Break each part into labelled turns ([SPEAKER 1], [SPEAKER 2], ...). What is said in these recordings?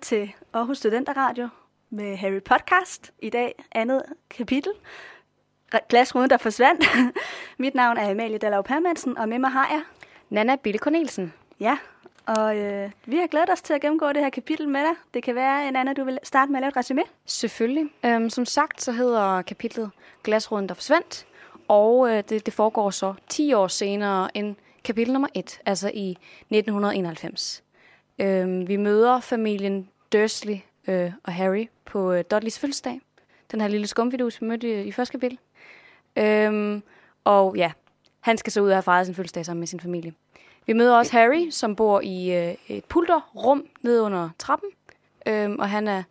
[SPEAKER 1] til Aarhus Studenter Radio med Harry Podcast. I dag andet kapitel. Glasruden, der forsvandt. Mit navn er Amalie Dallov Permansen, og med mig har jeg...
[SPEAKER 2] Nana Bille Cornelsen.
[SPEAKER 1] Ja, og øh, vi har glædet os til at gennemgå det her kapitel med dig. Det kan være, en anden, du vil starte med at lave et resume.
[SPEAKER 2] Selvfølgelig. Øhm, som sagt, så hedder kapitlet Glasruden, der forsvandt. Og øh, det, det foregår så 10 år senere end kapitel nummer 1, altså i 1991. Øhm, vi møder familien Dursley øh, og Harry på øh, Dudleys fødselsdag. Den her lille skumfidus, vi mødte i, i første kapitel. Øh, og ja, han skal så ud og have fejret sin fødselsdag sammen med sin familie. Vi møder også Harry, som bor i øh, et pulterrum nede under trappen. Øh, og han er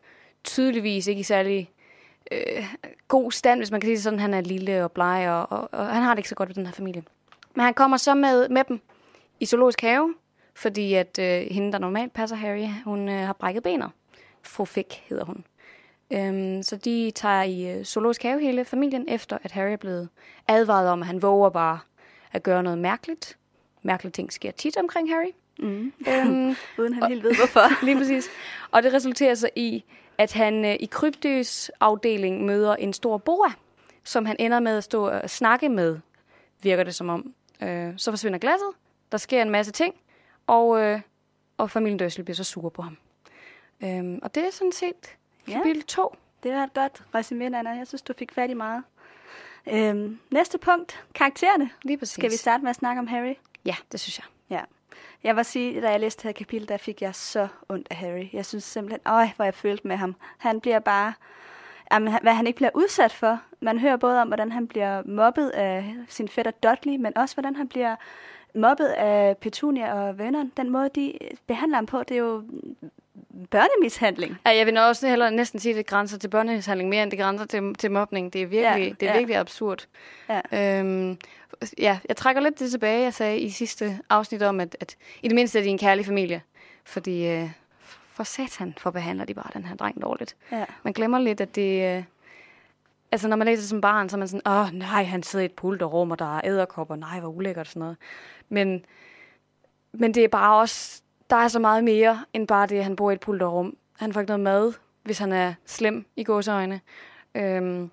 [SPEAKER 2] tydeligvis ikke i særlig øh, god stand, hvis man kan sige det sådan. Han er lille og bleg, og, og, og han har det ikke så godt ved den her familie. Men han kommer så med, med dem i zoologisk have, fordi at øh, hende, der normalt passer Harry, hun øh, har brækket benet. Fru Fick hedder hun. Øhm, så de tager i øh, zoologisk have hele familien, efter at Harry er blevet advaret om, at han våger bare at gøre noget mærkeligt. Mærkelige ting sker tit omkring Harry.
[SPEAKER 1] Mm. Øhm, Uden han helt ved, hvorfor.
[SPEAKER 2] lige præcis. Og det resulterer så i, at han øh, i krybdys afdeling møder en stor boa, som han ender med at stå og snakke med, virker det som om. Øh, så forsvinder glasset, der sker en masse ting, og, øh, og familien Dursley bliver så sur på ham. Øhm, og det er sådan set kapitel 2.
[SPEAKER 1] Det var et godt resume, Anna. Jeg synes, du fik fat i meget. Øhm, næste punkt, karaktererne.
[SPEAKER 2] Lige præcis.
[SPEAKER 1] Skal vi starte med at snakke om Harry?
[SPEAKER 2] Ja, det synes jeg.
[SPEAKER 1] Ja. Jeg vil sige, da jeg læste det her kapitel, der fik jeg så ondt af Harry. Jeg synes simpelthen, øj, hvor jeg følte med ham. Han bliver bare, jamen, hvad han ikke bliver udsat for. Man hører både om, hvordan han bliver mobbet af sin fætter Dudley, men også hvordan han bliver mobbet af Petunia og vennerne. Den måde, de behandler ham på, det er jo børnemishandling.
[SPEAKER 2] Ja, jeg vil også heller næsten sige, at det grænser til børnemishandling mere, end det grænser til, til mobning. Det er virkelig, ja, det er ja. virkelig absurd. Ja. Øhm, ja, jeg trækker lidt det tilbage, jeg sagde i sidste afsnit om, at, at i det mindste er de en kærlig familie. Fordi øh, for satan, for behandler de bare den her dreng dårligt. Ja. Man glemmer lidt, at det... Øh, altså, når man læser som barn, så er man sådan, åh, nej, han sidder i et pulterrum, og der er æderkopper, nej, hvor ulækkert og sådan noget. Men, men det er bare også der er så meget mere end bare det, at han bor i et pulterrum. Han får ikke noget mad, hvis han er slem i gåseøjne. Øhm,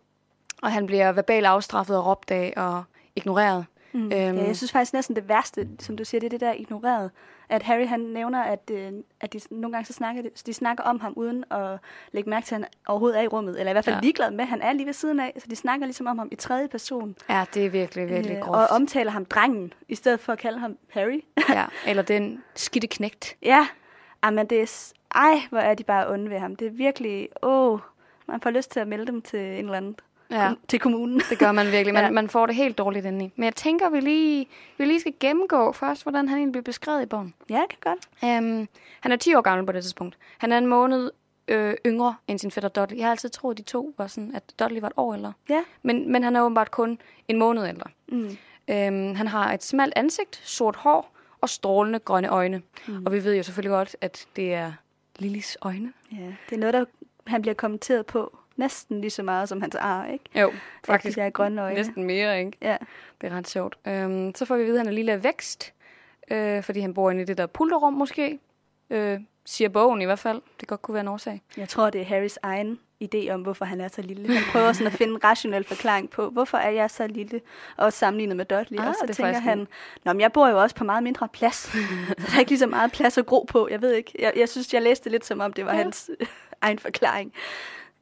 [SPEAKER 2] og han bliver verbalt afstraffet og råbt af og ignoreret.
[SPEAKER 1] Mm. Øhm, ja, jeg synes faktisk næsten det værste, som du siger, det er det der ignoreret. At Harry han nævner, at, øh, at de nogle gange så snakker, de snakker om ham, uden at lægge mærke til, at han overhovedet er i rummet. Eller i hvert fald ja. ligeglad med, at han er lige ved siden af. Så de snakker ligesom om ham i tredje person.
[SPEAKER 2] Ja, det er virkelig, virkelig øh, groft.
[SPEAKER 1] Og omtaler ham drengen, i stedet for at kalde ham Harry.
[SPEAKER 2] ja, eller den skidte knægt.
[SPEAKER 1] Ja, men det er... Ej, hvor er de bare onde ved ham. Det er virkelig... Åh, man får lyst til at melde dem til en eller anden ja. til kommunen.
[SPEAKER 2] Det gør man virkelig. Man, ja. man får det helt dårligt indeni. Men jeg tænker, vi lige, vi lige skal gennemgå først, hvordan han egentlig bliver beskrevet i bogen.
[SPEAKER 1] Ja, det kan godt.
[SPEAKER 2] Um, han er 10 år gammel på det tidspunkt. Han er en måned øh, yngre end sin fætter Dudley. Jeg har altid troet, at de to var sådan, at Dudley var et år ældre. Ja. Men, men han er åbenbart kun en måned ældre. Mm. Um, han har et smalt ansigt, sort hår og strålende grønne øjne. Mm. Og vi ved jo selvfølgelig godt, at det er Lillys øjne.
[SPEAKER 1] Ja, det er noget, der han bliver kommenteret på næsten lige så meget som hans ar, ikke?
[SPEAKER 2] Jo, faktisk.
[SPEAKER 1] De grønne øjne.
[SPEAKER 2] Næsten mere, ikke? Ja. Det er ret sjovt. Øhm, så får vi at vide, at han er lille af vækst, øh, fordi han bor inde i det der pulterrum måske. Øh, siger bogen i hvert fald. Det godt kunne være en årsag.
[SPEAKER 1] Jeg tror, det er Harrys egen idé om, hvorfor han er så lille. Han prøver sådan at finde en rationel forklaring på, hvorfor er jeg så lille, og sammenlignet med Dudley. Ah, og så tænker han, Nå, men jeg bor jo også på meget mindre plads. der er ikke lige så meget plads at gro på. Jeg ved ikke. Jeg, jeg synes, jeg læste lidt som om, det var ja. hans egen forklaring.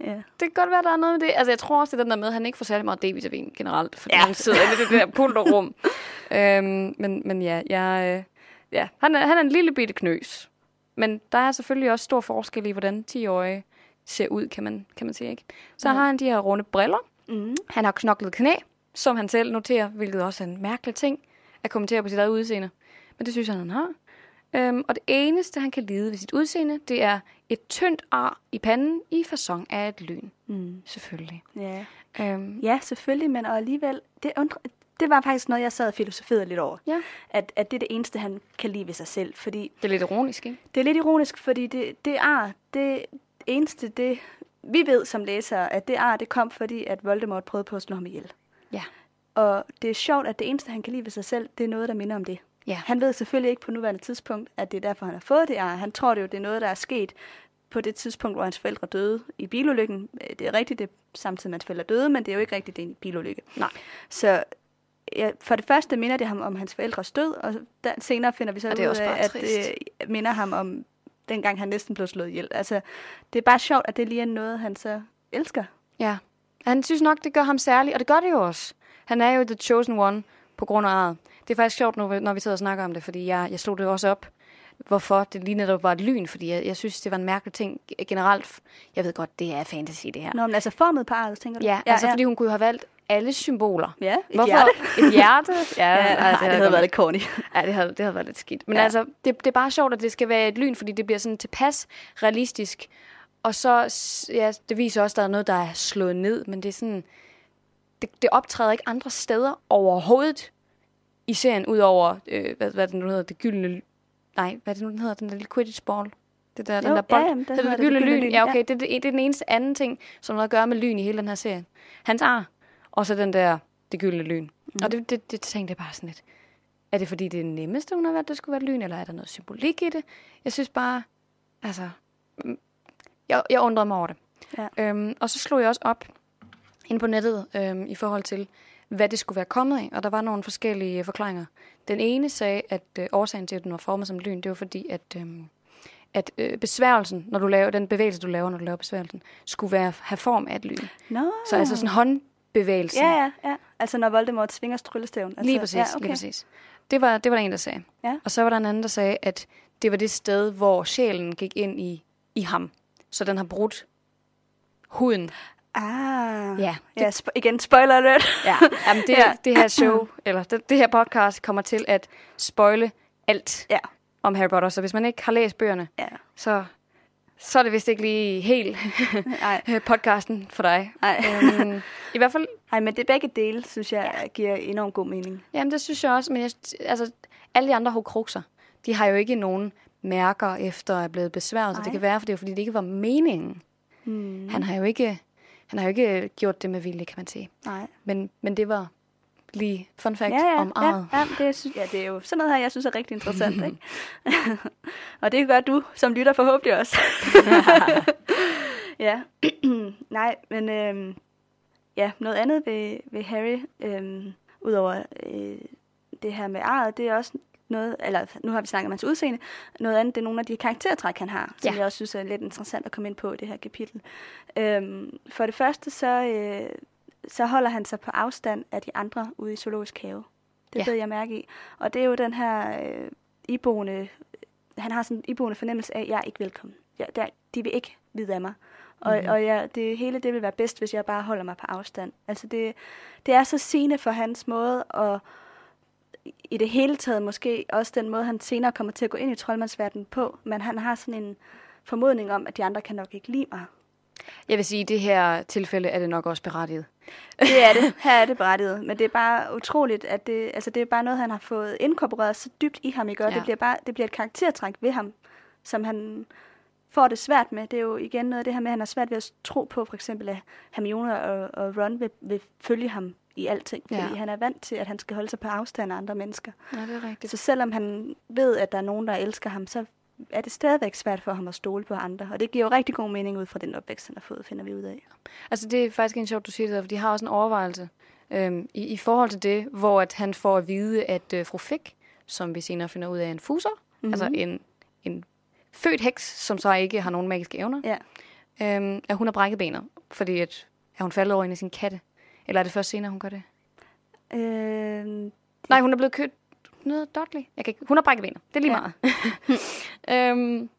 [SPEAKER 2] Ja. Det kan godt være, der er noget med det. Altså, jeg tror også, det er den der med, at han ikke får særlig meget D-vitamin generelt, fordi ja. han sidder i det der pulterrum. øhm, men, men ja, jeg, øh, ja han, er, han er en lille bitte knøs. Men der er selvfølgelig også stor forskel i, hvordan 10-årige ser ud, kan man, kan man sige. Ikke? Så ja. har han de her runde briller. Mm. Han har knoklet knæ, som han selv noterer, hvilket også er en mærkelig ting at kommentere på sit eget udseende. Men det synes han, han har. Øhm, og det eneste, han kan lide ved sit udseende, det er et tyndt ar i panden i fasong af et lyn. Mm. Selvfølgelig.
[SPEAKER 1] Ja. Øhm. ja, selvfølgelig, men og alligevel, det, undre, det var faktisk noget, jeg sad og filosoferede lidt over. Ja. At, at det er det eneste, han kan lide ved sig selv. Fordi
[SPEAKER 2] det er lidt ironisk, ikke?
[SPEAKER 1] Det er lidt ironisk, fordi det, det ar, det eneste, det vi ved som læsere, at det ar, det kom, fordi at Voldemort prøvede på at slå ham ihjel. Ja. Og det er sjovt, at det eneste, han kan lide ved sig selv, det er noget, der minder om det. Ja. Han ved selvfølgelig ikke på nuværende tidspunkt, at det er derfor, han har fået det ar. Han tror det jo, det er noget, der er sket på det tidspunkt, hvor hans forældre døde i bilulykken. Øh, Det er rigtigt, det er samtidig med hans forældre døde, men det er jo ikke rigtigt, det er en bilulykke.
[SPEAKER 2] Nej.
[SPEAKER 1] Så ja, for det første minder det ham om hans forældres død, og der, senere finder vi så ud
[SPEAKER 2] er
[SPEAKER 1] af, at det minder ham om dengang han næsten blev slået ihjel. Altså, det er bare sjovt, at det lige er noget, han så elsker.
[SPEAKER 2] Ja. Han synes nok, det gør ham særlig, og det gør det jo også. Han er jo the chosen one på grund af arret. Det er faktisk sjovt, når vi, når vi sidder og snakker om det, fordi jeg, jeg slog det også op, hvorfor det lige netop var et lyn, fordi jeg, jeg synes, det var en mærkelig ting generelt. Jeg ved godt, det er fantasy, det her.
[SPEAKER 1] Nå, men altså formet på arret, tænker du?
[SPEAKER 2] Ja, altså fordi hun kunne jo have valgt alle symboler.
[SPEAKER 1] Ja, et
[SPEAKER 2] Hvorfor?
[SPEAKER 1] hjerte.
[SPEAKER 2] Et hjerte? Ja,
[SPEAKER 1] Ja,
[SPEAKER 2] ej,
[SPEAKER 1] nej, det, havde
[SPEAKER 2] godt
[SPEAKER 1] været lidt corny.
[SPEAKER 2] Ja, det havde, det havde været lidt skidt. Men
[SPEAKER 1] Ja.
[SPEAKER 2] ja. altså, det, det er bare sjovt, at det skal være et lyn, fordi det bliver sådan tilpas realistisk. Og så, ja, det viser også, at der er noget, der er slået ned, men det er sådan, det, det optræder ikke andre steder overhovedet i serien, udover, øh, hvad, hvad det nu hedder, det gyldne, nej, hvad det nu, den hedder, den der lille quidditch ball. Det der, den
[SPEAKER 1] Jo,
[SPEAKER 2] der bold.
[SPEAKER 1] ja, jamen, den
[SPEAKER 2] det, det,
[SPEAKER 1] det,
[SPEAKER 2] gyldne lyn.
[SPEAKER 1] lyn,
[SPEAKER 2] Ja,
[SPEAKER 1] ja.
[SPEAKER 2] okay, det, det, det er den eneste anden ting, som noget at gøre med lyn i hele den her serie. Hans ar, og så den der, det gyldne lyn. Mm. Og det, det, det tænkte jeg bare sådan lidt, er det fordi, det er det nemmeste, hun har været, det skulle være lyn, eller er der noget symbolik i det? Jeg synes bare, altså, mm, jeg, jeg undrede mig over det.
[SPEAKER 1] Ja.
[SPEAKER 2] Øhm, og så slog jeg også op ind på nettet øhm, i forhold til, hvad det skulle være kommet af, og der var nogle forskellige øh, forklaringer. Den ene sagde, at øh, årsagen til, at den var formet som lyn, det var fordi, at, øhm, at øh, besværgelsen, når du laver den bevægelse, du laver, når du laver besværgelsen, skulle være, have form af et lyn.
[SPEAKER 1] Nå.
[SPEAKER 2] Så altså sådan håndbevægelsen.
[SPEAKER 1] Ja, ja, ja. Altså når Voldemort svinger tryllestaven. Altså,
[SPEAKER 2] Lige præcis,
[SPEAKER 1] ja,
[SPEAKER 2] okay. lige præcis. Det var, det var der en, der sagde.
[SPEAKER 1] Ja.
[SPEAKER 2] Og så var der en anden, der sagde, at det var det sted, hvor sjælen gik ind i, i ham. Så den har brudt huden.
[SPEAKER 1] Ah.
[SPEAKER 2] Ja,
[SPEAKER 1] ja sp- igen, spoiler alert.
[SPEAKER 2] Ja, jamen det,
[SPEAKER 1] Ja.
[SPEAKER 2] det her show, eller det, det her podcast kommer til at spoile alt
[SPEAKER 1] Ja.
[SPEAKER 2] om Harry Potter. Så hvis man ikke har læst bøgerne,
[SPEAKER 1] ja.
[SPEAKER 2] så, så er det vist ikke lige helt podcasten for dig.
[SPEAKER 1] Nej.
[SPEAKER 2] Øhm, I hvert fald,
[SPEAKER 1] Nej, men det begge dele, synes jeg, ja. giver enormt god mening.
[SPEAKER 2] jamen det synes jeg også, men jeg, altså, alle de andre hokrukser, de har jo ikke nogen mærker efter at være blevet besværet, så det kan være, for det er, fordi det ikke var meningen.
[SPEAKER 1] Hmm.
[SPEAKER 2] Han har jo ikke, han har jo ikke gjort det med vilje, kan man sige.
[SPEAKER 1] Nej.
[SPEAKER 2] Men, men det var lige fun fact
[SPEAKER 1] Ja, ja,
[SPEAKER 2] om arret.
[SPEAKER 1] ja, ja, det, synes, ja, det er jo sådan noget her, jeg synes er rigtig interessant. ikke? og det gør du som lytter forhåbentlig også. ja, nej, men øhm, ja, noget andet ved, ved Harry, øhm, udover øh, det her med arret, det er også noget, eller nu har vi snakket om hans udseende, noget andet, det er nogle af de karaktertræk, han har, som
[SPEAKER 2] Ja.
[SPEAKER 1] jeg også synes er lidt interessant at komme ind på i det her kapitel. Øhm, for det første, så, øh, så holder han sig på afstand af de andre ude i zoologisk have. Det
[SPEAKER 2] Ja.
[SPEAKER 1] ja. jeg mærke i. Og det er jo den her øh, iboende, han har sådan en iboende fornemmelse af, at jeg er ikke velkommen. Jeg, der, de vil ikke vide af mig. Og,
[SPEAKER 2] Mhm.
[SPEAKER 1] og jeg, det hele det vil være bedst, hvis jeg bare holder mig på afstand. Altså det, det er så sigende for hans måde, og i det hele taget måske også den måde, han senere kommer til at gå ind i troldmandsverdenen på. Men han har sådan en formodning om, at de andre kan nok ikke lide mig.
[SPEAKER 2] Jeg vil sige, at i det her tilfælde er det nok også berettiget.
[SPEAKER 1] Det er det. Her er det berettiget. Men det er bare utroligt, at det, altså det er bare noget, han har fået inkorporeret så dybt i ham, ikke? Og
[SPEAKER 2] Ja.
[SPEAKER 1] det bliver bare det bliver et karaktertræk ved ham, som han får det svært med. Det er jo igen noget af det her med, at han har svært ved at tro på, for eksempel, at Hermione og, og Ron vil, vil følge ham i alting. Fordi
[SPEAKER 2] Ja.
[SPEAKER 1] han er vant til, at han skal holde sig på afstand af andre mennesker.
[SPEAKER 2] Ja, det er rigtigt.
[SPEAKER 1] Så selvom han ved, at der er nogen, der elsker ham, så er det stadigvæk svært for ham at stole på andre. Og det giver jo rigtig god mening ud fra den opvækst, han har fået, finder vi ud af.
[SPEAKER 2] Altså, det er faktisk en sjovt, du siger det, der, for de har også en overvejelse øhm, i, i forhold til det, hvor at han får at vide, at øh, fru Fick, som vi senere finder ud af er en fuser, mm-hmm. altså en, en født heks, som så ikke har nogen magiske evner,
[SPEAKER 1] Ja.
[SPEAKER 2] øhm, at hun har brækket benet, fordi at, er hun faldet over en af sine katte. Eller er det først senere, hun gør det?
[SPEAKER 1] Øh,
[SPEAKER 2] Nej, hun er blevet kødt noget Dudley. Jeg kan ikke, hun har brækket benet. Det er lige
[SPEAKER 1] Ja.
[SPEAKER 2] meget. øhm,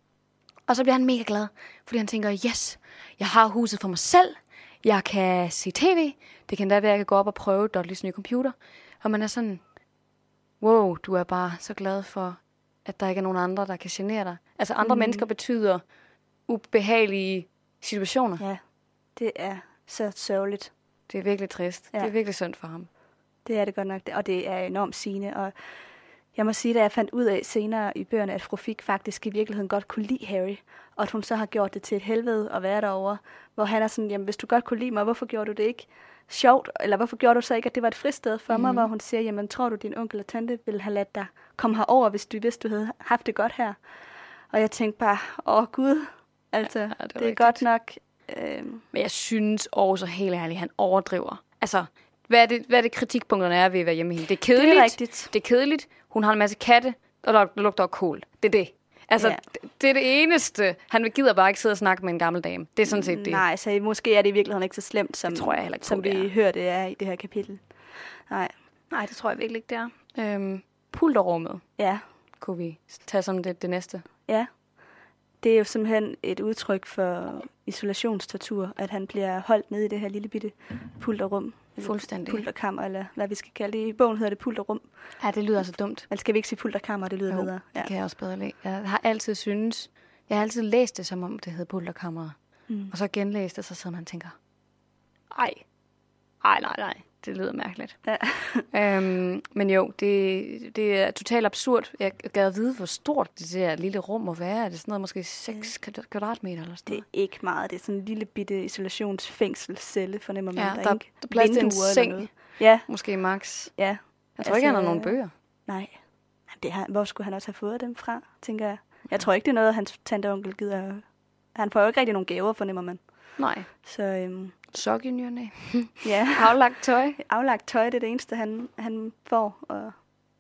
[SPEAKER 2] og så bliver han mega glad, fordi han tænker, yes, jeg har huset for mig selv. Jeg kan se tv. Det kan da være, at jeg kan gå op og prøve Dudleys nye computer. Og man er sådan, wow, du er bare så glad for, at der ikke er nogen andre, der kan genere dig. Altså andre mm. mennesker betyder ubehagelige situationer.
[SPEAKER 1] Ja, det er så sørgeligt.
[SPEAKER 2] Det er virkelig trist.
[SPEAKER 1] Ja.
[SPEAKER 2] Det er virkelig synd for ham.
[SPEAKER 1] Det er det godt nok, og det er enormt sigende. Og jeg må sige, da jeg fandt ud af senere i bøgerne, at fru Fik faktisk i virkeligheden godt kunne lide Harry, og at hun så har gjort det til et helvede at være derovre, hvor han er sådan, jamen hvis du godt kunne lide mig, hvorfor gjorde du det ikke sjovt? Eller hvorfor gjorde du så ikke, at det var et fristed for mm. mig, hvor hun siger, jamen tror du, din onkel og tante ville have ladt dig komme herover, hvis du vidste, du havde haft det godt her? Og jeg tænkte bare, åh gud, Altså,
[SPEAKER 2] Ja, er
[SPEAKER 1] det, det er
[SPEAKER 2] rigtigt.
[SPEAKER 1] godt nok... Øh,
[SPEAKER 2] Men jeg synes også helt ærligt, han overdriver. Altså, hvad er det, hvad er det kritikpunkterne er ved at være hjemme hende? Det er kedeligt.
[SPEAKER 1] det er rigtigt.
[SPEAKER 2] Det er kedeligt. Hun har en masse katte, og der lugter kål. Det er det. Altså,
[SPEAKER 1] Ja.
[SPEAKER 2] det, det er det eneste. Han gider bare ikke sidde og snakke med en gammel dame. Det er sådan set det.
[SPEAKER 1] Nej, så måske er det i virkeligheden ikke så slemt, som,
[SPEAKER 2] Det tror jeg ikke på,
[SPEAKER 1] som
[SPEAKER 2] det
[SPEAKER 1] vi
[SPEAKER 2] er.
[SPEAKER 1] hører, det er i det her kapitel. Nej,
[SPEAKER 2] Nej, det tror jeg virkelig ikke, det er. Øhm, pulterrummet
[SPEAKER 1] ja,
[SPEAKER 2] kunne vi tage som det, det næste.
[SPEAKER 1] ja. Det er jo simpelthen et udtryk for isolationstortur, at han bliver holdt nede i det her lille bitte pulterrum.
[SPEAKER 2] Fuldstændig.
[SPEAKER 1] Pulterkammer, eller hvad vi skal kalde det. I bogen hedder det pulterrum.
[SPEAKER 2] Ja, det lyder så dumt.
[SPEAKER 1] Men skal vi ikke sige pulterkammer, det lyder
[SPEAKER 2] Jo,
[SPEAKER 1] bedre.
[SPEAKER 2] det kan jeg også bedre lide. Jeg har altid synes, jeg har altid læst det, som om det hed pulterkammeret.
[SPEAKER 1] Mm.
[SPEAKER 2] Og så genlæst det, så sidder man og tænker, ej, ej, nej, nej, det lyder mærkeligt.
[SPEAKER 1] Ja.
[SPEAKER 2] øhm, men jo, det, det er totalt absurd. Jeg gad at vide, hvor stort det der lille rum må være. Er det sådan noget, måske 6 kvadratmeter eller sådan
[SPEAKER 1] Det er
[SPEAKER 2] noget?
[SPEAKER 1] ikke meget. Det er sådan en lille bitte isolationsfængselscelle, fornemmer man.
[SPEAKER 2] Ja,
[SPEAKER 1] er
[SPEAKER 2] der-
[SPEAKER 1] ikke
[SPEAKER 2] der er plads til en seng.
[SPEAKER 1] noget. Ja,
[SPEAKER 2] Måske max.
[SPEAKER 1] ja.
[SPEAKER 2] Jeg tror altså, ikke, han har nogen bøger.
[SPEAKER 1] Nej. Det har, hvor skulle han også have fået dem fra, tænker jeg. Jeg tror ikke, det er noget, hans tante og onkel gider. Han får jo ikke rigtig nogen gaver, fornemmer man.
[SPEAKER 2] Nej.
[SPEAKER 1] Så øhm,
[SPEAKER 2] Sok i ny og næ.
[SPEAKER 1] ja,
[SPEAKER 2] Aflagt tøj.
[SPEAKER 1] aflagt tøj, det er det eneste, han, han får. Og,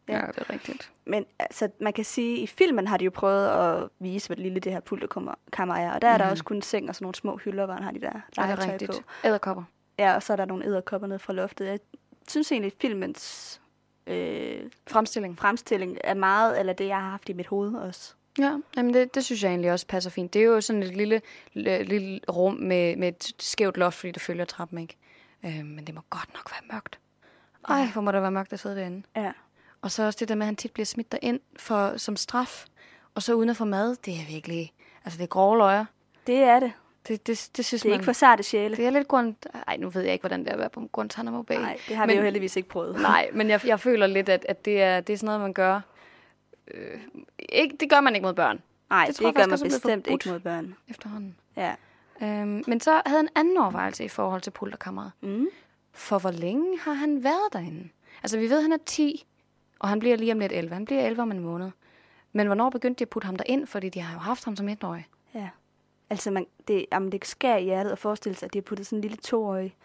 [SPEAKER 2] Ja.
[SPEAKER 1] Ja.
[SPEAKER 2] det er rigtigt.
[SPEAKER 1] men altså, man kan sige, i filmen har de jo prøvet at vise, hvor lille det her pulterkammer er. Og der er der
[SPEAKER 2] Mhm.
[SPEAKER 1] også kun en seng og sådan nogle små hylder, hvor han har de der
[SPEAKER 2] Ja, det er
[SPEAKER 1] legetøj
[SPEAKER 2] rigtigt.
[SPEAKER 1] på.
[SPEAKER 2] Æderkopper.
[SPEAKER 1] Ja, og så er der nogle æderkopper ned fra loftet. Jeg synes egentlig, at filmens øh,
[SPEAKER 2] Fremstilling.
[SPEAKER 1] fremstilling er meget, eller det, jeg har haft i mit hoved også.
[SPEAKER 2] Ja, jamen det, det synes jeg egentlig også passer fint. Det er jo sådan et lille, lille, rum med, med et skævt loft, fordi det følger trappen, ikke? Øh, men det må godt nok være mørkt. Ej, hvor må det være mørkt at sidde derinde.
[SPEAKER 1] Ja.
[SPEAKER 2] Og så også det der med, at han tit bliver smidt derind for, som straf. Og så uden at få mad, det er virkelig... Altså, det er grove løjer.
[SPEAKER 1] Det er det.
[SPEAKER 2] Det, det, det synes
[SPEAKER 1] Det er
[SPEAKER 2] man...
[SPEAKER 1] ikke for sarte sjæle.
[SPEAKER 2] Det er lidt grund... Ej, nu ved jeg ikke, hvordan det er at være på Guantanamo Bay.
[SPEAKER 1] Nej, det har
[SPEAKER 2] Men-
[SPEAKER 1] vi jo heldigvis ikke prøvet.
[SPEAKER 2] Nej, men jeg, jeg føler lidt, at, at det, er, det er sådan noget, man gør... Øh, ikke, det gør man ikke mod børn
[SPEAKER 1] Nej,
[SPEAKER 2] Det
[SPEAKER 1] det, det gør man bestemt ikke mod børn.
[SPEAKER 2] efterhånden.
[SPEAKER 1] Ja.
[SPEAKER 2] Øhm, men så havde en anden overvejelse i forhold til pulterkammeret.
[SPEAKER 1] Mm.
[SPEAKER 2] For hvor længe har han været derinde? Altså, vi ved, at han er 10, og han bliver lige om lidt 11. Han bliver 11 om en måned. Men hvornår begyndte de at putte ham derind? Fordi de har jo haft ham som etårig.
[SPEAKER 1] ja. Altså, man, det, jamen, det skærer i hjertet at forestille sig, at de har puttet sådan en lille toårig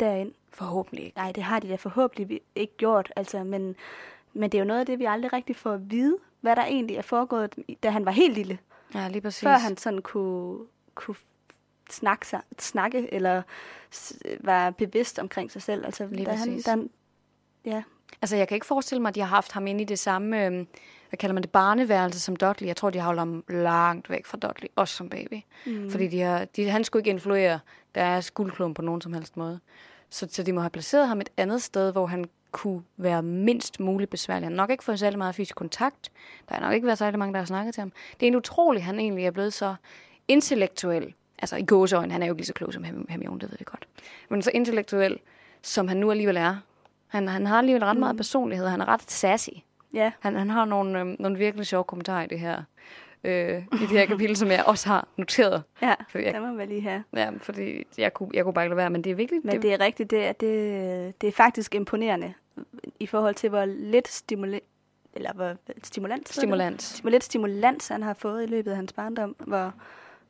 [SPEAKER 1] derind.
[SPEAKER 2] Forhåbentlig ikke.
[SPEAKER 1] Nej, det har de da forhåbentlig ikke gjort, altså, men, men det er jo noget af det, vi aldrig rigtig får at vide, hvad der egentlig er foregået, da han var helt lille.
[SPEAKER 2] Ja, lige præcis.
[SPEAKER 1] Før han sådan kunne, kunne snakke, sig, snakke eller være bevidst omkring sig selv. Altså,
[SPEAKER 2] Lige
[SPEAKER 1] da han,
[SPEAKER 2] præcis.
[SPEAKER 1] da han, ja,
[SPEAKER 2] Altså, jeg kan ikke forestille mig, at de har haft ham inde i det samme, øhm, hvad kalder man det, barneværelse som Dudley. Jeg tror, de har holdt ham langt væk fra Dudley, også som baby. Mm. Fordi de har, de, han skulle ikke influere deres guldklump på nogen som helst måde. Så, så de må have placeret ham et andet sted, hvor han kunne være mindst muligt besværlig. Han har nok ikke fået særlig meget fysisk kontakt. Der har nok ikke været særlig mange, der har snakket til ham. Det er en utrolig, han egentlig er blevet så intellektuel. Altså i gåseøjne, han er jo ikke lige så klog som Herm- Hermione, det ved vi godt. Men så intellektuel, som han nu alligevel er. Han, han har alligevel ret meget personlighed. Han er ret sassy.
[SPEAKER 1] ja,
[SPEAKER 2] Han, han har nogle, øhm, nogle virkelig sjove kommentarer i det her, øh, i det her kapitel, som jeg også har noteret.
[SPEAKER 1] ja,
[SPEAKER 2] Fordi jeg-
[SPEAKER 1] det må man lige have.
[SPEAKER 2] Ja, fordi jeg kunne, jeg kunne bare ikke lade være, men det er virkelig...
[SPEAKER 1] Men det er rigtigt, det er, det, det er faktisk imponerende i forhold til, hvor lidt stimuli eller hvor stimulans, hedder det?
[SPEAKER 2] stimulans.
[SPEAKER 1] hvor lidt stimulans han har fået i løbet af hans barndom, hvor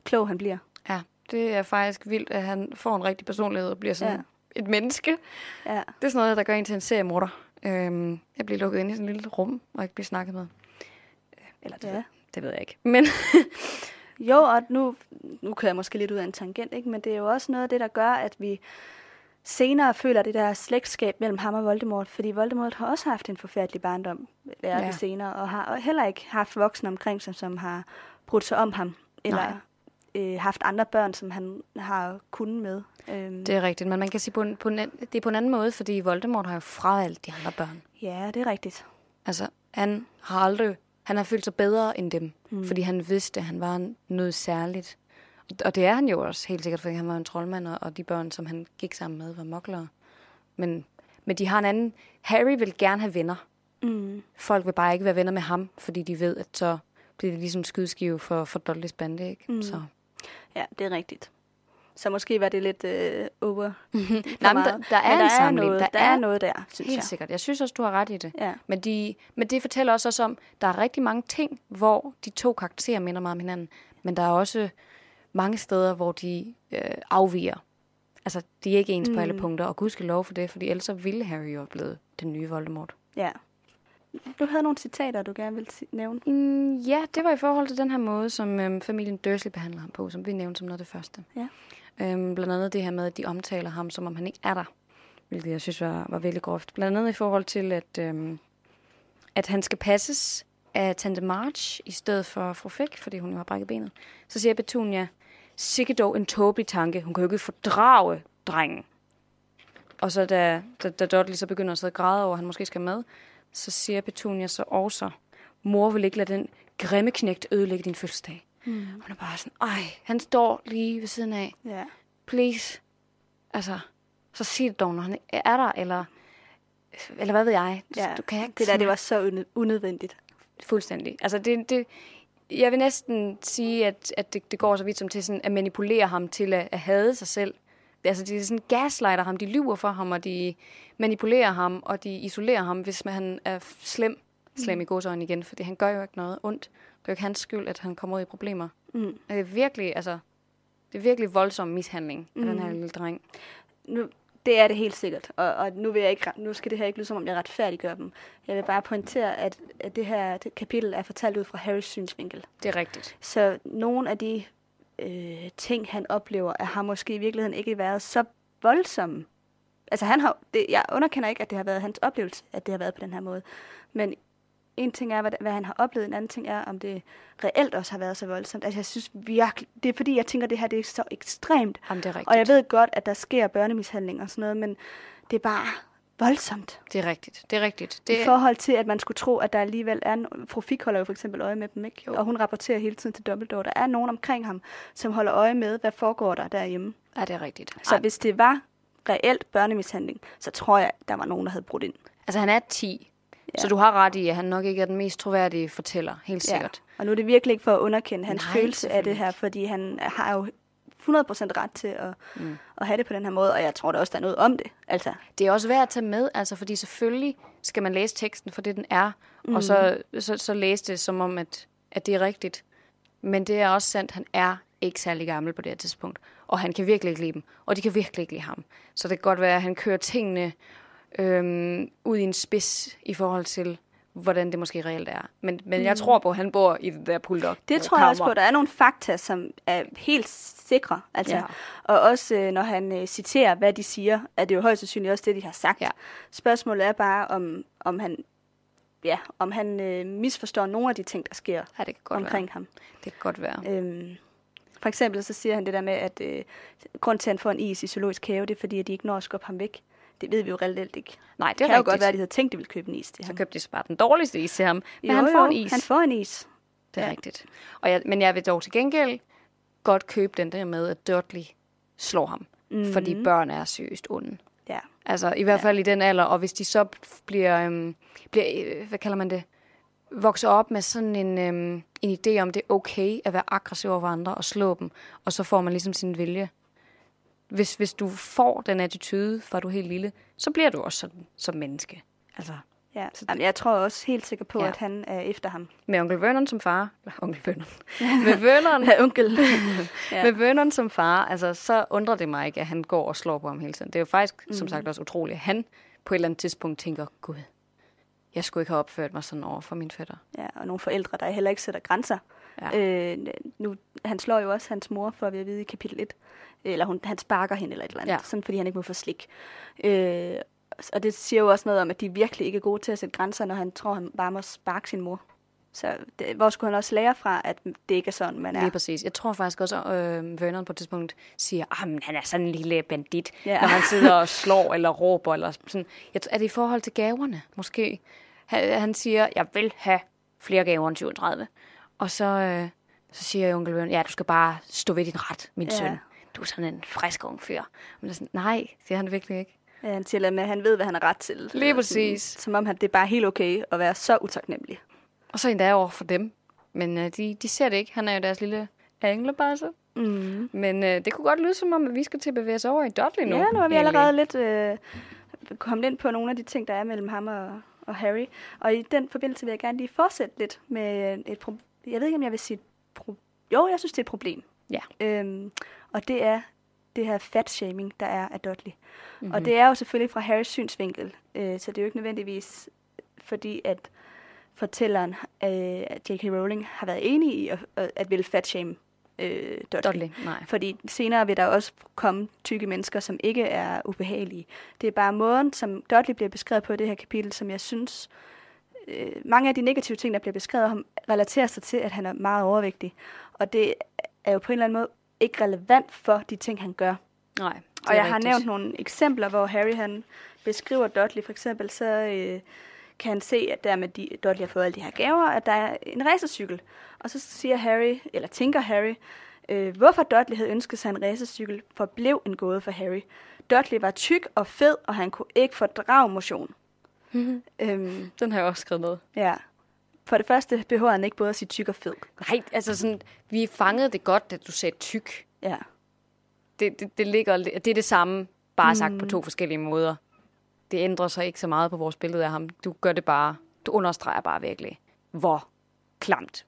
[SPEAKER 1] klog han bliver.
[SPEAKER 2] Ja, det er faktisk vildt, at han får en rigtig personlighed og bliver sådan
[SPEAKER 1] Ja.
[SPEAKER 2] et menneske.
[SPEAKER 1] Ja,
[SPEAKER 2] Det er sådan noget, der gør en til en seriemorder. Øhm, jeg bliver lukket ind i sådan et lille rum, og ikke bliver snakket med. Eller det,
[SPEAKER 1] ja.
[SPEAKER 2] ved, det ved jeg ikke. Men
[SPEAKER 1] Jo, og nu, nu kører jeg måske lidt ud af en tangent, ikke? men det er jo også noget af det, der gør, at vi senere føler det der slægtskab mellem ham og Voldemort, fordi Voldemort har også haft en forfærdelig barndom, lærer ja. Vi senere, og har heller ikke haft voksne omkring sig, som har brudt sig om ham, eller øh, haft andre børn, som han har kunnet med. Øhm,
[SPEAKER 2] det er rigtigt, men man kan sige, på en, på en, det er på en anden måde, fordi Voldemort har jo fravalgt de andre børn.
[SPEAKER 1] Ja, det er rigtigt.
[SPEAKER 2] Altså, han har aldrig... Han har følt sig bedre end dem, mm. fordi han vidste, at han var noget særligt. Og det er han jo også helt sikkert, fordi han var en troldmand, og- og de børn, som han gik sammen med, var moklere. Men, men de har en anden... Harry vil gerne have venner.
[SPEAKER 1] Mm.
[SPEAKER 2] Folk vil bare ikke være venner med ham, fordi de ved, at så bliver det ligesom skydskive for, for Dudleys bande, ikke? Mm. Så.
[SPEAKER 1] Ja, det er rigtigt. Så måske var det lidt øh, over.
[SPEAKER 2] Nej, der, der er
[SPEAKER 1] Men
[SPEAKER 2] en
[SPEAKER 1] der
[SPEAKER 2] sammenhæng.
[SPEAKER 1] noget, der, er noget der, synes
[SPEAKER 2] Helt
[SPEAKER 1] jeg.
[SPEAKER 2] sikkert. Jeg synes også, du har ret i det.
[SPEAKER 1] Ja.
[SPEAKER 2] Men, de, men det fortæller også os om, der er rigtig mange ting, hvor de to karakterer minder meget om hinanden. Men der er også mange steder, hvor de øh, afviger. Altså, de er ikke ens mm. på alle
[SPEAKER 1] Mm.
[SPEAKER 2] punkter, og gud skal lov for det, fordi ellers så ville Harry jo blevet den nye Voldemort.
[SPEAKER 1] Ja. Du havde nogle citater, du gerne ville nævne.
[SPEAKER 2] Mm, ja, det var i forhold til den her måde, som øhm, familien Dursley behandler ham på, som vi nævnte som noget af det første.
[SPEAKER 1] Ja.
[SPEAKER 2] Øhm, blandt andet det her med, at de omtaler ham, som om han ikke er der. Hvilket jeg synes var, var virkelig groft. Blandt andet i forhold til, at, øhm, at han skal passes af Tante March i stedet for fru Fick, fordi hun jo har brækket benet. Så siger Petunia, sikke dog en tåbelig tanke. Hun kan jo ikke fordrage drengen. Og så da, da, da Dudley så begynder at sidde og græde over, at han måske skal med, så siger Petunia så også, mor vil ikke lade den grimme knægt ødelægge din fødselsdag. Mm. Hun er bare sådan, ej, han står lige ved siden af.
[SPEAKER 1] Ja.
[SPEAKER 2] Please. Altså, så sig det dog, når han er der, eller, eller hvad ved jeg.
[SPEAKER 1] ja.
[SPEAKER 2] Du kan ikke
[SPEAKER 1] det der, det var så unø- unødvendigt.
[SPEAKER 2] Fuldstændig. Altså, det, det, jeg vil næsten sige, at, at det, det går så vidt som til sådan at manipulere ham til at, at hade sig selv. Altså, de sådan gaslighter ham, de lyver for ham, og de manipulerer ham, og de isolerer ham, hvis man, han er slem. Slem i godsøjne igen, fordi han gør jo ikke noget ondt. Det er jo ikke hans skyld, at han kommer ud i problemer.
[SPEAKER 1] Mm.
[SPEAKER 2] Det er virkelig, altså, det er virkelig voldsom mishandling af den her
[SPEAKER 1] Mm.
[SPEAKER 2] lille dreng.
[SPEAKER 1] Nu, det er det helt sikkert, og, og nu, vil jeg ikke, nu skal det her ikke lyde som om, jeg retfærdiggør dem. Jeg vil bare pointere, at, at det her det kapitel er fortalt ud fra Harrys synsvinkel.
[SPEAKER 2] Det er rigtigt.
[SPEAKER 1] Så nogle af de øh, ting, han oplever, er, har måske i virkeligheden ikke været så voldsomme. Altså, han har, det, jeg underkender ikke, at det har været hans oplevelse, at det har været på den her måde. Men en ting er, hvad, hvad han har oplevet, en anden ting er, om det reelt også har været så voldsomt. Altså, jeg synes virkelig, det er fordi, jeg tænker, at det her det er så ekstremt.
[SPEAKER 2] Jamen, det er rigtigt.
[SPEAKER 1] Og jeg ved godt, at der sker børnemishandling og sådan noget, men det er bare voldsomt.
[SPEAKER 2] Det er rigtigt. Det er rigtigt.
[SPEAKER 1] Det... I forhold til, at man skulle tro, at der alligevel er... En... Fru Fik holder jo for eksempel øje med dem, ikke?
[SPEAKER 2] Jo.
[SPEAKER 1] Og hun rapporterer hele tiden til Dumbledore. Der er nogen omkring ham, som holder øje med, hvad foregår der derhjemme.
[SPEAKER 2] Ja, det er rigtigt.
[SPEAKER 1] Så hvis det var reelt børnemishandling, så tror jeg, der var nogen, der havde brudt ind.
[SPEAKER 2] Altså, han er 10. Ja. Så du har ret i, at han nok ikke er den mest troværdige fortæller. Helt sikkert.
[SPEAKER 1] Og nu er det virkelig ikke for at underkende hans
[SPEAKER 2] Nej,
[SPEAKER 1] følelse af det her, fordi han har jo 100% ret til at, mm. at have det på den her måde, og jeg tror da også, der er noget om det. Altså,
[SPEAKER 2] Det er også værd at tage med, altså, fordi selvfølgelig skal man læse teksten for det, den er, mm. og så, så, så læse det som om, at, at det er rigtigt. Men det er også sandt, han er ikke særlig gammel på det her tidspunkt, og han kan virkelig ikke lide dem, og de kan virkelig ikke lide ham. Så det kan godt være, at han kører tingene øhm, ud i en spids i forhold til, hvordan det måske reelt er. Men, men jeg tror på, at han bor i det der pulter.
[SPEAKER 1] Det tror jeg også på. Der er nogle fakta, som er helt sikre. Altså,
[SPEAKER 2] Ja.
[SPEAKER 1] ja. Og også øh, når han øh, citerer, hvad de siger, er det jo højst sandsynligt også det, de har sagt.
[SPEAKER 2] Ja.
[SPEAKER 1] Spørgsmålet er bare, om, om han, ja, om han øh, misforstår nogle af de ting, der sker
[SPEAKER 2] Ja, det kan godt
[SPEAKER 1] omkring
[SPEAKER 2] være.
[SPEAKER 1] ham.
[SPEAKER 2] Det kan godt være.
[SPEAKER 1] Øhm, for eksempel så siger han det der med, at øh, grund til, at han får en is i zoologisk have, det er fordi, at de ikke når at skubbe ham væk. Det ved vi jo reelt ikke.
[SPEAKER 2] Nej, det
[SPEAKER 1] kan jo
[SPEAKER 2] rigtigt.
[SPEAKER 1] godt være, at de havde tænkt, at de ville købe en is til
[SPEAKER 2] Så
[SPEAKER 1] ham.
[SPEAKER 2] købte de så bare den dårligste is til ham. Men
[SPEAKER 1] Jo,
[SPEAKER 2] han får
[SPEAKER 1] jo,
[SPEAKER 2] en is.
[SPEAKER 1] Han får en is.
[SPEAKER 2] Det er ja. Rigtigt. Og jeg, men jeg vil dog til gengæld godt købe den der med, at Dudley slår ham. Mm-hmm. Fordi børn er seriøst onde.
[SPEAKER 1] Ja.
[SPEAKER 2] Altså i hvert fald ja. i den alder. Og hvis de så bliver, øhm, bliver øh, hvad kalder man det, vokser op med sådan en, øhm, en idé om, det er okay at være aggressiv over andre og slå dem. Og så får man ligesom sin vilje. Hvis, hvis du får den attitude, fra du helt lille, så bliver du også sådan som menneske. Altså,
[SPEAKER 1] Ja, Jamen, jeg tror også helt sikker på,
[SPEAKER 2] Ja.
[SPEAKER 1] at han er efter ham.
[SPEAKER 2] med onkel Vernon som far, eller onkel Vernon, med Vernon
[SPEAKER 1] Ja, onkel.
[SPEAKER 2] Ja. Med Vernon som far, altså, så undrer det mig ikke, at han går og slår på ham hele tiden. Det er jo faktisk, mm. Som sagt, også utroligt, at han på et eller andet tidspunkt tænker, gud, jeg skulle ikke have opført mig sådan over for min fætter.
[SPEAKER 1] ja, og nogle forældre, der heller ikke sætter grænser.
[SPEAKER 2] Ja.
[SPEAKER 1] Øh, nu, han slår jo også hans mor, for vi at vide i kapitel 1. Eller hun, han sparker hende eller et eller andet,
[SPEAKER 2] Ja.
[SPEAKER 1] sådan fordi han ikke må få slik. Øh, og det siger jo også noget om, at de virkelig ikke er gode til at sætte grænser, når han tror, han bare må sparke sin mor. Så det, hvor skulle han også lære fra, at det ikke er sådan, man er?
[SPEAKER 2] Lige præcis. Jeg tror faktisk også, at øh, Vernon på et tidspunkt siger, at han er sådan en lille bandit, ja. Når han sidder og slår eller råber. Eller sådan. Jeg, er det i forhold til gaverne, måske? Han, han siger, jeg vil have flere gaver end 37. Og så, øh, så siger onkel Vernon, ja, du skal bare stå ved din ret, min
[SPEAKER 1] Ja.
[SPEAKER 2] søn. Du er sådan en frisk ung fyr. Men det er sådan, nej, siger han virkelig ikke.
[SPEAKER 1] Ja, han siger, med, at han ved, hvad han har ret til.
[SPEAKER 2] Lige præcis.
[SPEAKER 1] Sådan, som om, at det er bare helt okay at være så utaknemmelig.
[SPEAKER 2] Og så endda over for dem. Men øh, de, de ser det ikke. Han er jo deres lille englebasse.
[SPEAKER 1] Mm.
[SPEAKER 2] Men øh, det kunne godt lyde som om, at vi skal til at bevæge os over i Dudley nu.
[SPEAKER 1] Ja, nu har vi allerede lidt øh, kommet ind på nogle af de ting, der er mellem ham og, og Harry. Og i den forbindelse vil jeg gerne lige fortsætte lidt med et problem. Jeg ved ikke, om jeg vil sige pro- Jo, jeg synes, det er et problem.
[SPEAKER 2] Ja.
[SPEAKER 1] Øhm, og det er det her fat-shaming, der er af Dudley.
[SPEAKER 2] Mhm.
[SPEAKER 1] Mm-hmm. Og det er jo selvfølgelig fra Harrys synsvinkel, øh, så det er jo ikke nødvendigvis fordi, at fortælleren, øh, J.K. Rowling, har været enig i at, at, at ville fat-shame øh, Dudley.
[SPEAKER 2] Dudley, nej.
[SPEAKER 1] Fordi senere vil der også komme tykke mennesker, som ikke er ubehagelige. Det er bare måden, som Dudley bliver beskrevet på i det her kapitel, som jeg synes, øh, mange af de negative ting, der bliver beskrevet ham, relaterer sig til, at han er meget overvægtig. Og det er jo på en eller anden måde ikke relevant for de ting, han gør.
[SPEAKER 2] Nej,
[SPEAKER 1] Og jeg har
[SPEAKER 2] rigtigt.
[SPEAKER 1] nævnt nogle eksempler, hvor Harry han beskriver Dudley. For eksempel så øh, kan han se, at der med de, Dudley har fået alle de her gaver, at der er en racercykel. Og så siger Harry, eller tænker Harry, øh, hvorfor Dudley havde ønsket sig en racercykel, forblev en gåde for Harry. Dudley var tyk og fed, og han kunne ikke fordrage motion.
[SPEAKER 2] Mhm.
[SPEAKER 1] Øhm,
[SPEAKER 2] Den har jeg også skrevet ned.
[SPEAKER 1] ja. For det første behøver han ikke både at sige tyk og fed.
[SPEAKER 2] Nej, altså sådan, vi fangede det godt, at du sagde tyk.
[SPEAKER 1] Ja.
[SPEAKER 2] Det, det, det, ligger, det er det samme, bare sagt på to forskellige måder. Det ændrer sig ikke så meget på vores billede af ham. Du gør det bare, du understreger bare virkelig, hvor klamt